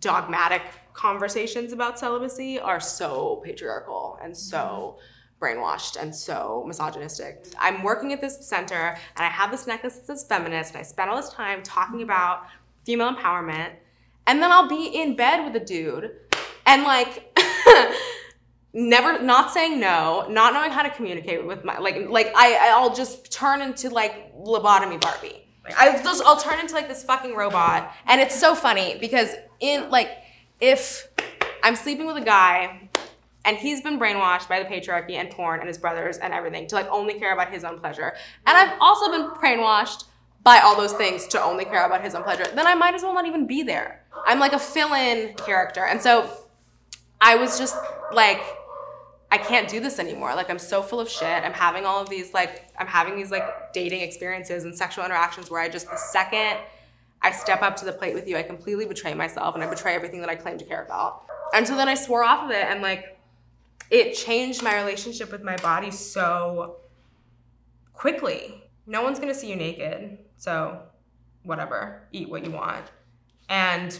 dogmatic conversations about celibacy are so patriarchal and so mm-hmm. brainwashed and so misogynistic. I'm working at this center and I have this necklace that says feminist and I spend all this time talking about female empowerment and then I'll be in bed with a dude and like [laughs] never not saying no, not knowing how to communicate with my like like I I'll just turn into like lobotomy Barbie. I just I'll turn into like this fucking robot. And it's so funny because in like if I'm sleeping with a guy and he's been brainwashed by the patriarchy and porn and his brothers and everything to like only care about his own pleasure. And I've also been brainwashed by all those things to only care about his own pleasure. Then I might as well not even be there. I'm like a fill-in character. And so I was just like I can't do this anymore. Like I'm so full of shit. I'm having all of these like I'm having these like dating experiences and sexual interactions where I just the second I step up to the plate with you, I completely betray myself and I betray everything that I claim to care about. And so then I swore off of it and like it changed my relationship with my body so quickly. No one's gonna see you naked. So whatever. Eat what you want. And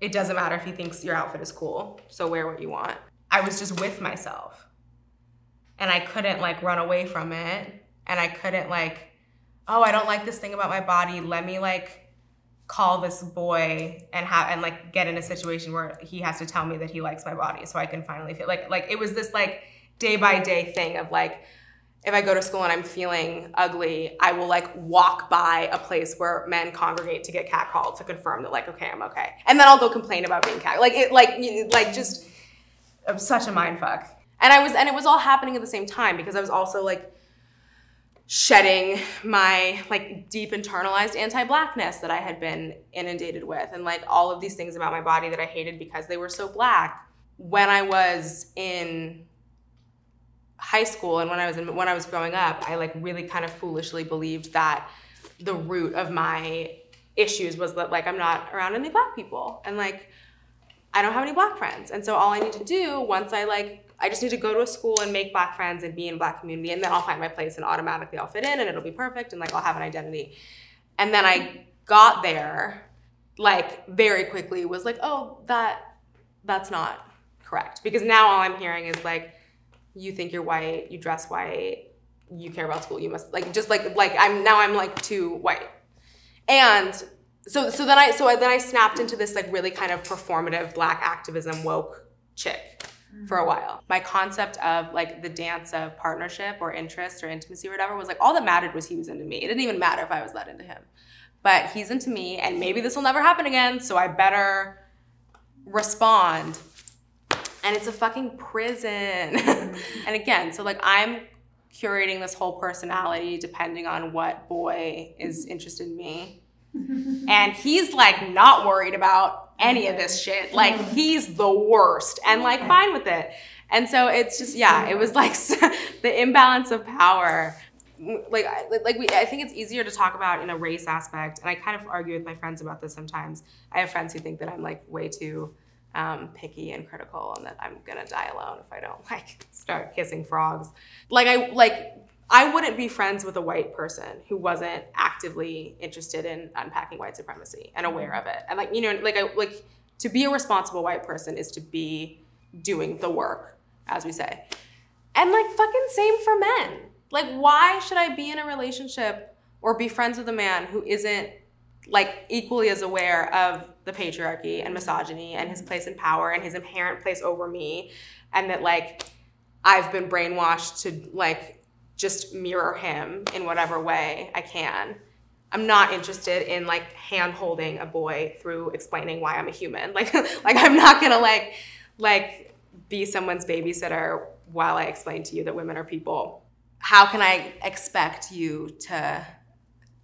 it doesn't matter if he thinks your outfit is cool. So wear what you want. I was just with myself. And I couldn't like run away from it. And I couldn't like, oh, I don't like this thing about my body. Let me like call this boy and have and like get in a situation where he has to tell me that he likes my body so I can finally feel like like it was this like day by day thing of like if I go to school and I'm feeling ugly, I will like walk by a place where men congregate to get catcalled to confirm that like okay, I'm okay. And then I'll go complain about being cat like it like like just such a mind fuck. And I was, and it was all happening at the same time because I was also like shedding my like deep internalized anti-blackness that I had been inundated with, and like all of these things about my body that I hated because they were so black. When I was in high school and when I was in, when I was growing up, I like really kind of foolishly believed that the root of my issues was that like I'm not around any black people and like I don't have any black friends. And so all I need to do once I like I just need to go to a school and make black friends and be in black community and then I'll find my place and automatically I'll fit in and it'll be perfect and like I'll have an identity. And then I got there like very quickly was like, "Oh, that that's not correct." Because now all I'm hearing is like you think you're white, you dress white, you care about school, you must like just like like I'm now I'm like too white. And so so then I so I, then I snapped into this like really kind of performative black activism woke chick for a while. My concept of like the dance of partnership or interest or intimacy or whatever was like all that mattered was he was into me. It didn't even matter if I was that into him. But he's into me and maybe this will never happen again, so I better respond. And it's a fucking prison. [laughs] and again, so like I'm curating this whole personality depending on what boy is interested in me. And he's like not worried about any of this shit. Like he's the worst and like fine with it. And so it's just yeah, it was like [laughs] the imbalance of power. Like like we I think it's easier to talk about in a race aspect and I kind of argue with my friends about this sometimes. I have friends who think that I'm like way too um, picky and critical and that I'm gonna die alone if I don't like start kissing frogs. Like I like I wouldn't be friends with a white person who wasn't actively interested in unpacking white supremacy and mm-hmm. aware of it. And like, you know, like I like to be a responsible white person is to be doing the work, as we say. And like fucking same for men. Like why should I be in a relationship or be friends with a man who isn't like equally as aware of the patriarchy and misogyny and his place in power and his inherent place over me and that like I've been brainwashed to like just mirror him in whatever way I can. I'm not interested in like hand holding a boy through explaining why I'm a human. [laughs] Like like I'm not gonna like like be someone's babysitter while I explain to you that women are people. How can I expect you to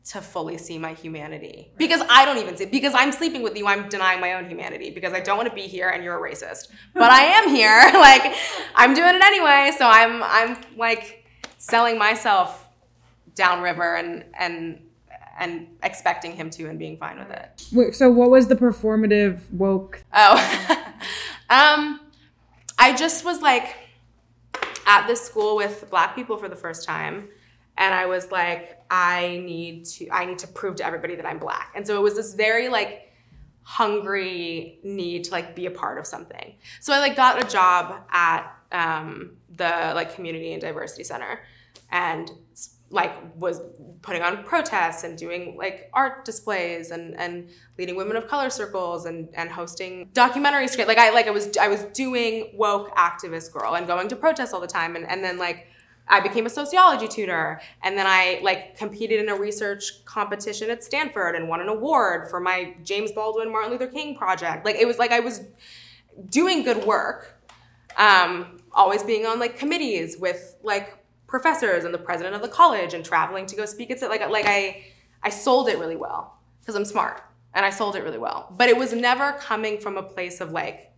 to fully see my humanity because I don't even see because I'm sleeping with you I'm denying my own humanity because I don't want to be here and you're a racist but I am here [laughs] like I'm doing it anyway so I'm I'm like selling myself downriver and and and expecting him to and being fine with it. Wait, so what was the performative woke? Oh, [laughs] um, I just was like at this school with black people for the first time, and I was like, I need to, I need to prove to everybody that I'm black, and so it was this very like hungry need to like be a part of something. So I like got a job at um, the like community and diversity center and like was putting on protests and doing like art displays and and leading women of color circles and and hosting documentary script like I like I was I was doing woke activist girl and going to protests all the time and and then like I became a sociology tutor and then I like competed in a research competition at Stanford and won an award for my James Baldwin Martin Luther King project. Like it was like I was doing good work um always being on like committees with like professors and the president of the college and traveling to go speak at like like I I sold it really well because I'm smart and I sold it really well. But it was never coming from a place of like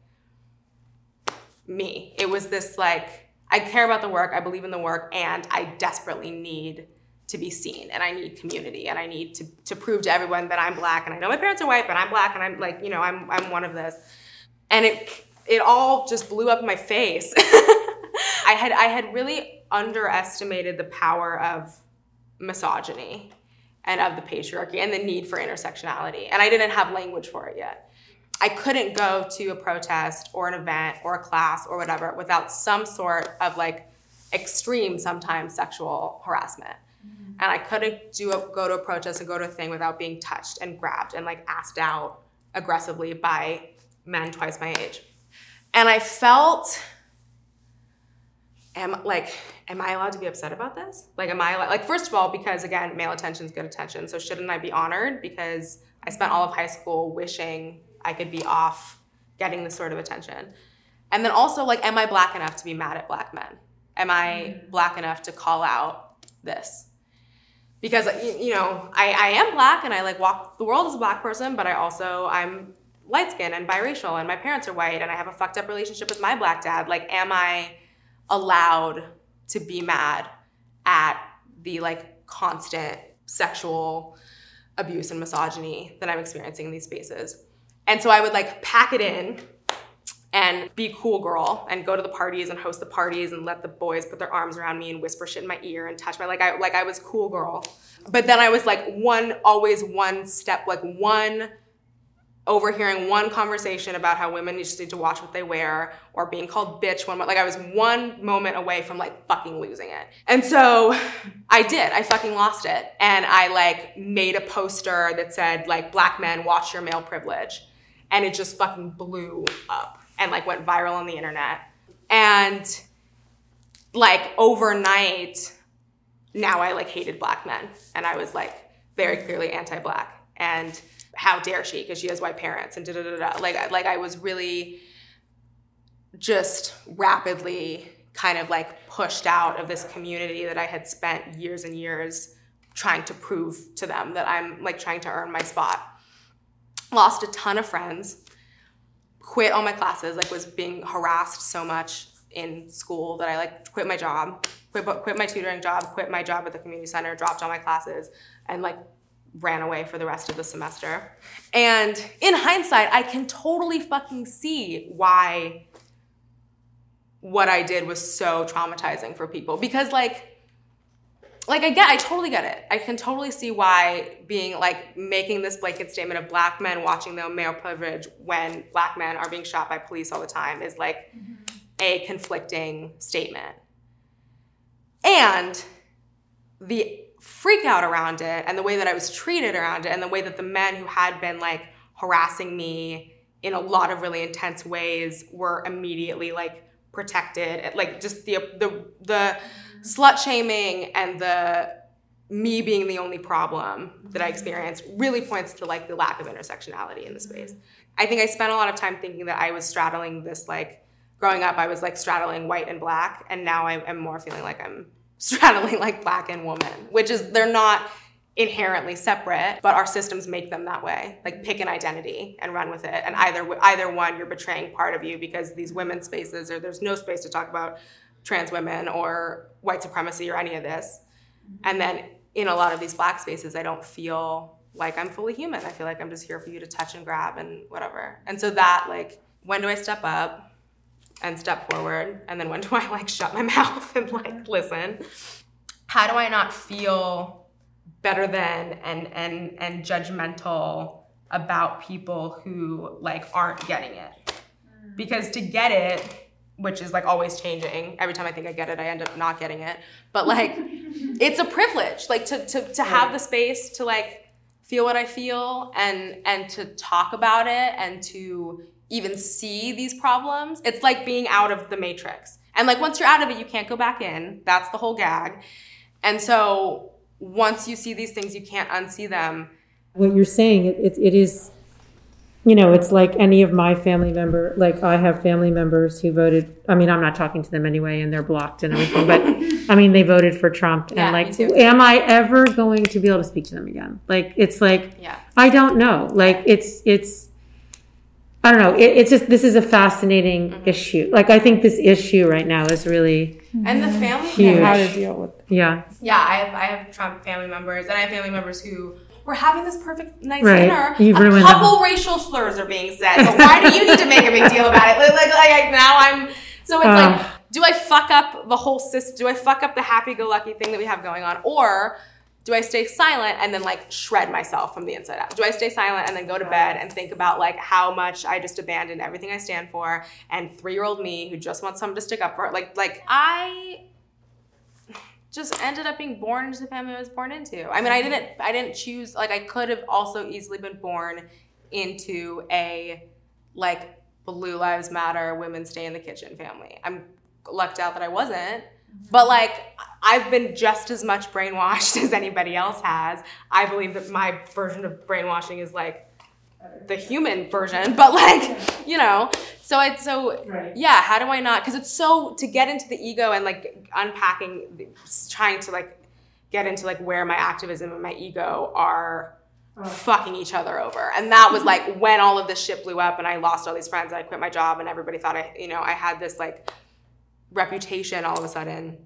me. It was this like I care about the work, I believe in the work, and I desperately need to be seen and I need community and I need to, to prove to everyone that I'm black and I know my parents are white, but I'm black and I'm like, you know, I'm I'm one of this. And it it all just blew up in my face. [laughs] I had I had really underestimated the power of misogyny and of the patriarchy and the need for intersectionality. And I didn't have language for it yet. I couldn't go to a protest or an event or a class or whatever without some sort of like extreme, sometimes sexual harassment. Mm-hmm. And I couldn't do a, go to a protest and go to a thing without being touched and grabbed and like asked out aggressively by men twice my age. And I felt am like am i allowed to be upset about this? Like am i like first of all because again male attention is good attention so shouldn't i be honored? Because i spent all of high school wishing i could be off getting this sort of attention. And then also like am i black enough to be mad at black men? Am i mm-hmm. black enough to call out this? Because you know I, I am black and i like walk the world as a black person but i also i'm light skinned and biracial and my parents are white and i have a fucked up relationship with my black dad. Like am i allowed to be mad at the like constant sexual abuse and misogyny that I'm experiencing in these spaces. And so I would like pack it in and be cool girl and go to the parties and host the parties and let the boys put their arms around me and whisper shit in my ear and touch my like I like I was cool girl. But then I was like one always one step like one overhearing one conversation about how women just need to watch what they wear or being called bitch one like I was one moment away from like fucking losing it. And so I did. I fucking lost it. And I like made a poster that said like black men watch your male privilege. And it just fucking blew up and like went viral on the internet. And like overnight now I like hated black men and I was like very clearly anti-black and how dare she because she has white parents and da da da da like like I was really just rapidly kind of like pushed out of this community that I had spent years and years trying to prove to them that I'm like trying to earn my spot. Lost a ton of friends, quit all my classes, like was being harassed so much in school that I like quit my job, quit quit my tutoring job, quit my job at the community center, dropped all my classes, and like ran away for the rest of the semester. And in hindsight, I can totally fucking see why what I did was so traumatizing for people because like like I get I totally get it. I can totally see why being like making this blanket statement of black men watching their male privilege when black men are being shot by police all the time is like a conflicting statement. And the freak out around it and the way that I was treated around it and the way that the men who had been like harassing me in a lot of really intense ways were immediately like protected like just the the the slut shaming and the me being the only problem that I experienced really points to like the lack of intersectionality in the space. I think I spent a lot of time thinking that I was straddling this like growing up I was like straddling white and black and now I am more feeling like I'm straddling like black and woman, which is they're not inherently separate, but our systems make them that way. Like pick an identity and run with it. And either either one, you're betraying part of you because these women's spaces or there's no space to talk about trans women or white supremacy or any of this. And then in a lot of these black spaces, I don't feel like I'm fully human. I feel like I'm just here for you to touch and grab and whatever. And so that like when do I step up? And step forward and then when [laughs] do i like shut my [laughs] mouth and like listen how do i not feel better than and and and judgmental about people who like aren't getting it? Because to get it which is like always changing every time i think i get it i end up not getting it but like [laughs] it's a privilege like to to, to have the space to like feel what i feel and and to talk about it and to even see these problems. It's like being out of the matrix. And like once you're out of it, you can't go back in. That's the whole gag. And so once you see these things, you can't unsee them. What you're saying, it, it, it is, you know, it's like any of my family member, like I have family members who voted. I mean, I'm not talking to them anyway and they're blocked and everything, but I mean, they voted for Trump. And like, am I ever going to be able to speak to them again? Like, it's like, Yeah. I don't know. Like, it's, it's, I don't know. It, it's just, this is a fascinating Mm-hmm. issue. Like, I think this issue right now is really, And the family Huge. How to deal with yeah. Yeah, I have I have Trump family members and I have family members who were having this perfect nice Right. dinner. You've a ruined couple racial slurs are being said. But why do you need to make a big deal about it? Like, like, like now I'm so it's like do I fuck up the whole system? Do I fuck up the happy-go-lucky thing that we have going on, or do I stay silent and then like shred myself from the inside out? Do I stay silent and then go to bed and think about like how much I just abandoned everything I stand for and three-year-old me who just wants someone to stick up for? Like, like I just ended up being born into the family I was born into. I mean, I mm-hmm. didn't I didn't choose like I could have also easily been born into a like blue lives matter, women stay in the kitchen family. I'm lucked out that I wasn't. But like I've been just as much brainwashed [laughs] as anybody else has. I believe that my version of brainwashing is like the human version, but like, you know, so it's so yeah, how do I not cuz it's so to get into the ego and like unpacking trying to like get into like where my activism and my ego are oh. fucking each other over. And that was like when all of this shit blew up and I lost all these friends and I quit my job and everybody thought I, you know, I had this like reputation all of a sudden.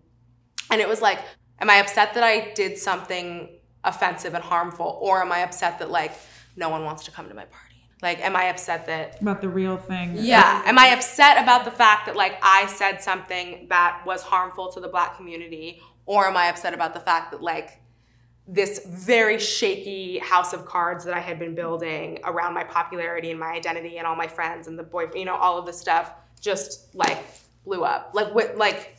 And it was like, am I upset that I did something offensive and harmful? Or am I upset that like no one wants to come to my party? Like, am I upset that about the real thing. yeah. Am I upset about the fact that like I said something that was harmful to the black community? Or am I upset about the fact that like this very shaky house of cards that I had been building around my popularity and my identity and all my friends and the boy, you know, all of this stuff just like blew up. Like what, like,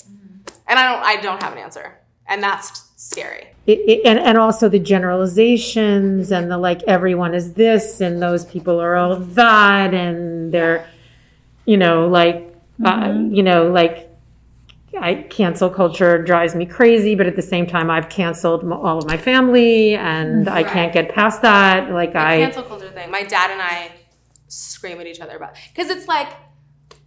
and I don't, I don't have an answer, and that's scary. It, it, and and also the generalizations and the like. Everyone is this, and those people are all that, and they're, you know, like, uh, you know, like I cancel culture drives me crazy, but at the same time, I've canceled m- all of my family, and I can't get past that. Like the I, cancel culture thing. My dad and I scream at each other about because it's like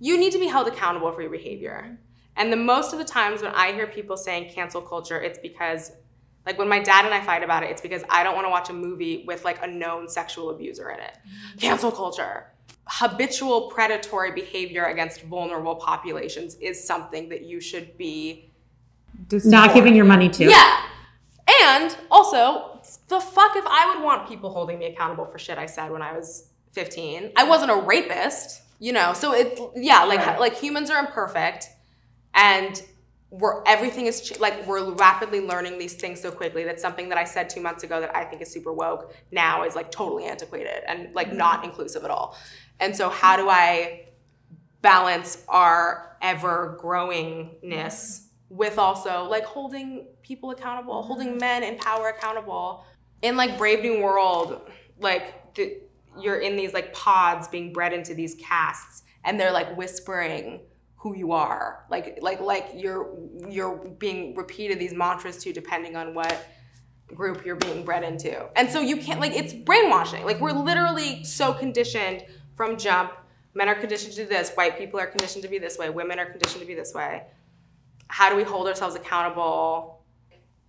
you need to be held accountable for your behavior. And the most of the times when I hear people saying cancel culture, it's because like when my dad and I fight about it, it's because I don't want to watch a movie with like a known sexual abuser in it. Mm-hmm. Cancel culture. Habitual predatory behavior against vulnerable populations is something that you should be not giving your money to. yeah. And also, the fuck if I would want people holding me accountable for shit I said when I was 15. I wasn't a rapist, you know. So it yeah, like like humans are imperfect and we're everything is like we're rapidly learning these things so quickly that something that I said 2 months ago that I think is super woke now is like totally antiquated and like mm-hmm. not inclusive at all. And so how do I balance our ever growingness mm-hmm. with also like holding people accountable, holding mm-hmm. men in power accountable. In like Brave New World, like the, you're in these like pods being bred into these castes and they're like whispering who you are, like like like you're you're being repeated these mantras to depending on what group you're being bred into. And so you can't like it's brainwashing. Like we're literally so conditioned from jump. Men are conditioned to do this, white people are conditioned to be this way, women are conditioned to be this way. How do we hold ourselves accountable?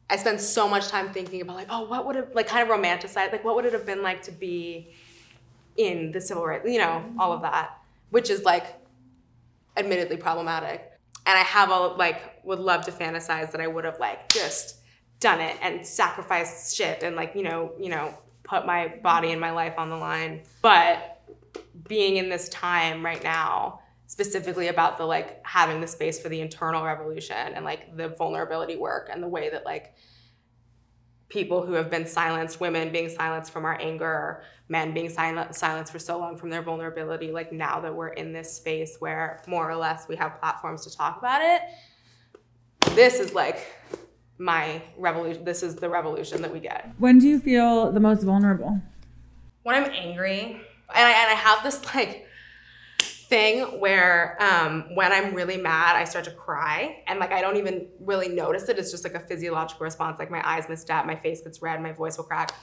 I spend so much time thinking about like, oh, what would it like kind of romanticize, like what would it have been like to be in the civil rights, you know, all of that, which is like admittedly problematic. And I have a like would love to fantasize that I would have like just done it and sacrificed shit and like, you know, you know, put my body and my life on the line. But being in this time right now, specifically about the like having the space for the internal revolution and like the vulnerability work and the way that like people who have been silenced, women being silenced from our anger, men being silent, silenced for so long from their vulnerability, like now that we're in this space where more or less we have platforms to talk about it, this is like my revolution. This is the revolution that we get. When do you feel the most vulnerable? when I'm angry, and I, and I have this like thing where um, when I'm really mad, I start to cry, and like I don't even really notice it. It's just like a physiological response. Like my eyes misstep, my face gets red, my voice will crack,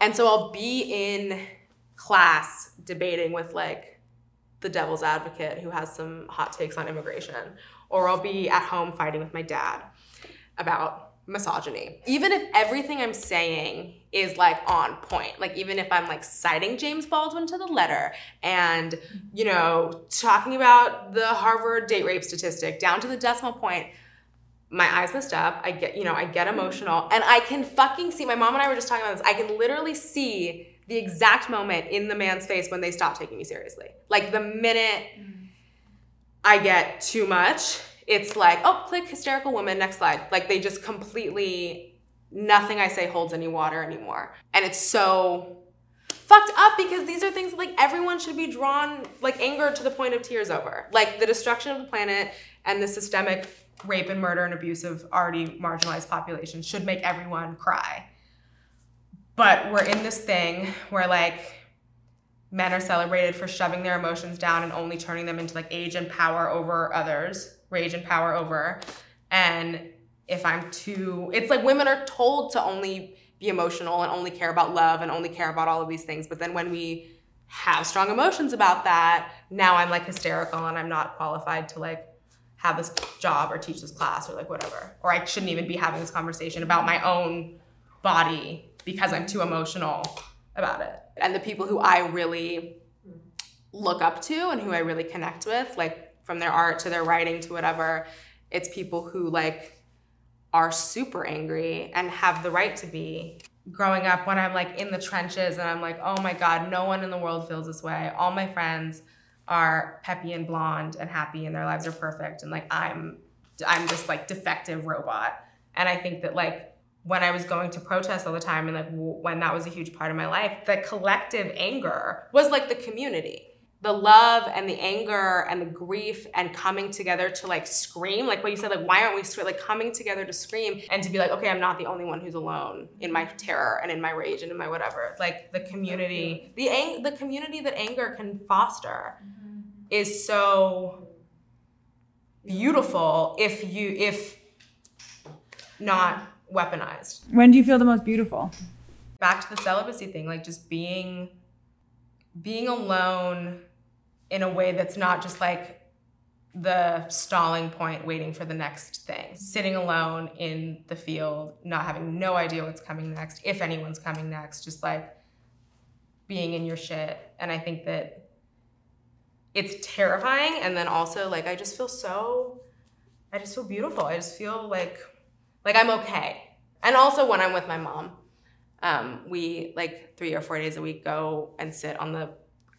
and so I'll be in class debating with like the devil's advocate who has some hot takes on immigration, or I'll be at home fighting with my dad about misogyny. Even if everything I'm saying is like on point, like even if I'm like citing James Baldwin to the letter and, you know, talking about the Harvard date rape statistic down to the decimal point, my eyes messed up. I get, you know, I get emotional and I can fucking see, my mom and I were just talking about this. I can literally see the exact moment in the man's face when they stop taking me seriously. Like the minute mm. I get too much, it's like, oh, click hysterical woman, next slide. Like they just completely, nothing I say holds any water anymore. And it's so fucked up because these are things like everyone should be drawn, like anger to the point of tears over. Like the destruction of the planet and the systemic rape and murder and abuse of already marginalized populations should make everyone cry. But we're in this thing where like men are celebrated for shoving their emotions down and only turning them into like age and power over others, rage and power over. And if I'm too, it's like women are told to only be emotional and only care about love and only care about all of these things. But then when we have strong emotions about that, now I'm like hysterical and I'm not qualified to like have this job or teach this class or like whatever. Or I shouldn't even be having this conversation about my own body because I'm too emotional about it. And the people who I really look up to and who I really connect with, like from their art to their writing to whatever, it's people who like are super angry and have the right to be. Growing up, when I'm like in the trenches and I'm like, oh my God, no one in the world feels this way. All my friends are peppy and blonde and happy and their lives are perfect. And like I'm I'm this like defective robot. And I think that like when I was going to protest all the time and like w- when that was a huge part of my life, the collective anger was like the community. The love and the anger and the grief and coming together to like scream, like what you said, like why aren't we like coming together to scream and to be like, okay, I'm not the only one who's alone in my terror and in my rage and in my whatever. Like the community, the ang- the community that anger can foster mm-hmm. is so beautiful if you if not weaponized When do you feel the most beautiful? back to the celibacy thing like just being being alone in a way that's not just like the stalling point waiting for the next thing. Sitting alone in the field not having no idea what's coming next if anyone's coming next just like being in your shit. And i think that it's terrifying. And then also like i just feel so i just feel beautiful. I just feel like like i'm okay. And also when i'm with my mom um, we like three or four days a week go and sit on the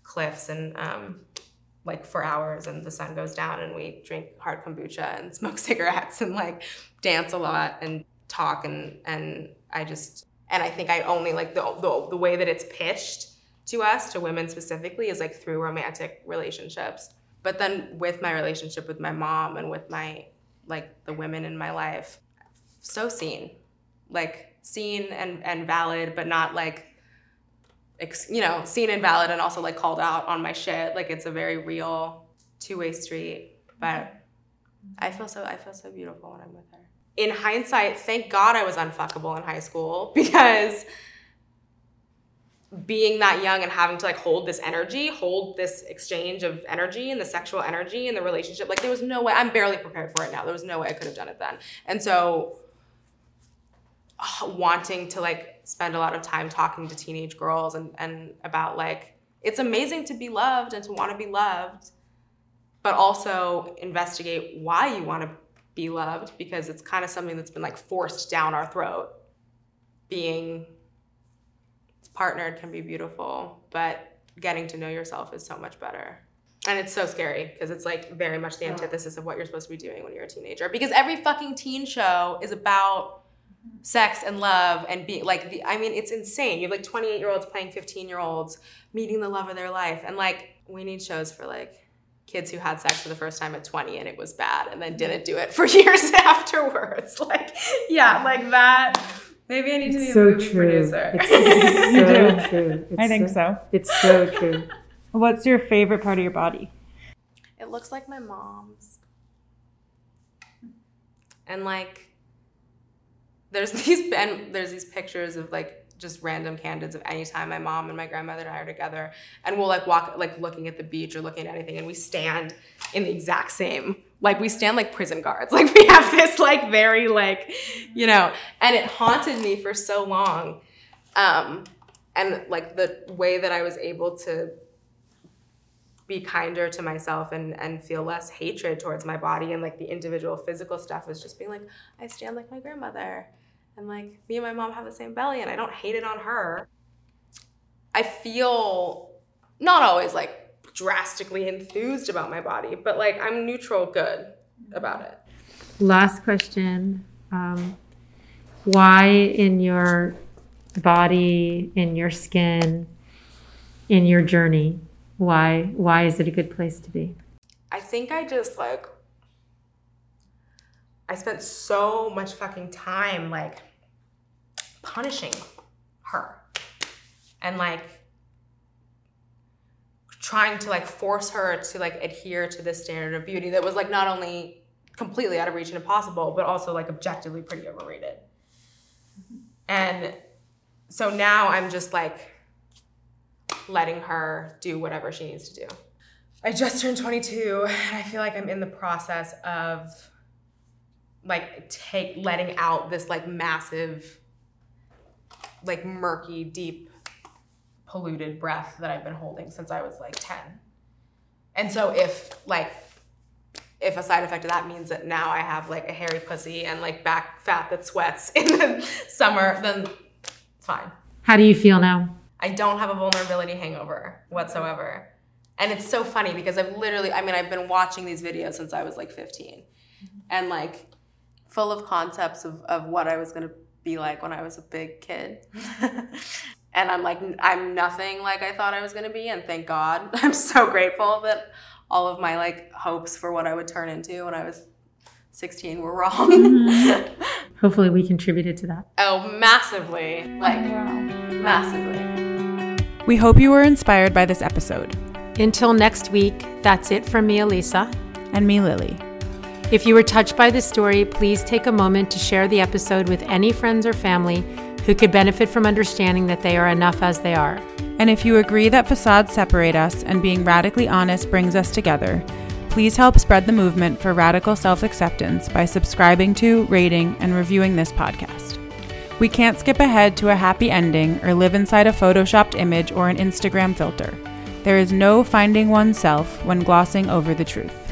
cliffs and um, like for hours and the sun goes down and we drink hard kombucha and smoke [laughs] cigarettes and like dance a lot and talk and and I just and I think I only like the the, the way that it's pitched to us to women specifically is like through romantic relationships. But then with my relationship with my mom and with my like the women in my life so seen. Like seen and and valid but not like ex, you know seen and valid and also like called out on my shit like it's a very real two-way street but i feel so i feel so beautiful when i'm with her in hindsight thank god i was unfuckable in high school [laughs] because being that young and having to like hold this energy, hold this exchange of energy and the sexual energy in the relationship, like there was no way. I'm barely prepared for it now. There was no way I could have done it then. And so, wanting to like spend a lot of time talking to teenage girls and and about like it's amazing to be loved and to want to be loved, but also investigate why you want to be loved because it's kind of something that's been like forced down our throat. Being partnered can be beautiful, but getting to know yourself is so much better. And it's so scary because it's like very much the antithesis of what you're supposed to be doing when you're a teenager. Because every fucking teen show is about sex and love and being like the I mean it's insane. You have like 28 year olds playing 15 year olds meeting the love of their life. And like we need shows for like kids who had sex for the first time at 20 and it was bad and then didn't do it for [laughs] years afterwards. Like yeah, like that. Maybe I need to be It's a so movie true. producer. It's, it's [laughs] so true. It's I think so. It's so true. [laughs] What's your favorite part of your body? It looks like my mom's. And like there's [laughs] these and there's these pictures of like just random candids of any time my mom and my grandmother and I are together and we'll like walk like looking at the beach or looking at anything and we stand in the exact same like we stand like prison guards. [laughs] Like we have this like very like you know and it haunted me for so long um and like the way that I was able to be kinder to myself and and feel less hatred towards my body and like the individual physical stuff was just being like I stand like my grandmother and like me and my mom have the same belly and I don't hate it on her. I feel not always like drastically enthused about my body, but like I'm neutral good about it. Last question. Um, why in your body, in your skin, in your journey, why why is it a good place to be? I think I just like I spent so much fucking time like punishing her and like trying to like force her to like adhere to this standard of beauty that was like not only completely out of reach and impossible but also like objectively pretty overrated. Mm-hmm. And so now I'm just like letting her do whatever she needs to do. I just turned 22 and I feel like I'm in the process of like take letting out this like massive like murky deep polluted breath that I've been holding since I was like 10. And so if like if a side effect of that means that now I have like a hairy pussy and like back fat that sweats [laughs] in the summer, then fine. How do you feel now? I don't have a vulnerability hangover whatsoever. And it's so funny because I've literally, I mean, I've been watching these videos since I was like 15 and like full of concepts of, of what I was going to be like when I was a big kid. [laughs] and I'm like, I'm nothing like I thought I was gonna be. And thank God, [laughs] I'm so grateful that all of my like hopes for what I would turn into when I was 16 were wrong. Mm-hmm. [laughs] Hopefully, we contributed to that. oh, massively. Like, massively. We hope you were inspired by this episode. Until next week, that's it from me, Elisa. And me, Lily. If you were touched by this story, please take a moment to share the episode with any friends or family who could benefit from understanding that they are enough as they are. And if you agree that facades separate us and being radically honest brings us together, please help spread the movement for radical self acceptance by subscribing to, rating, and reviewing this podcast. We can't skip ahead to a happy ending or live inside a photoshopped image or an Instagram filter. There is no finding oneself when glossing over the truth.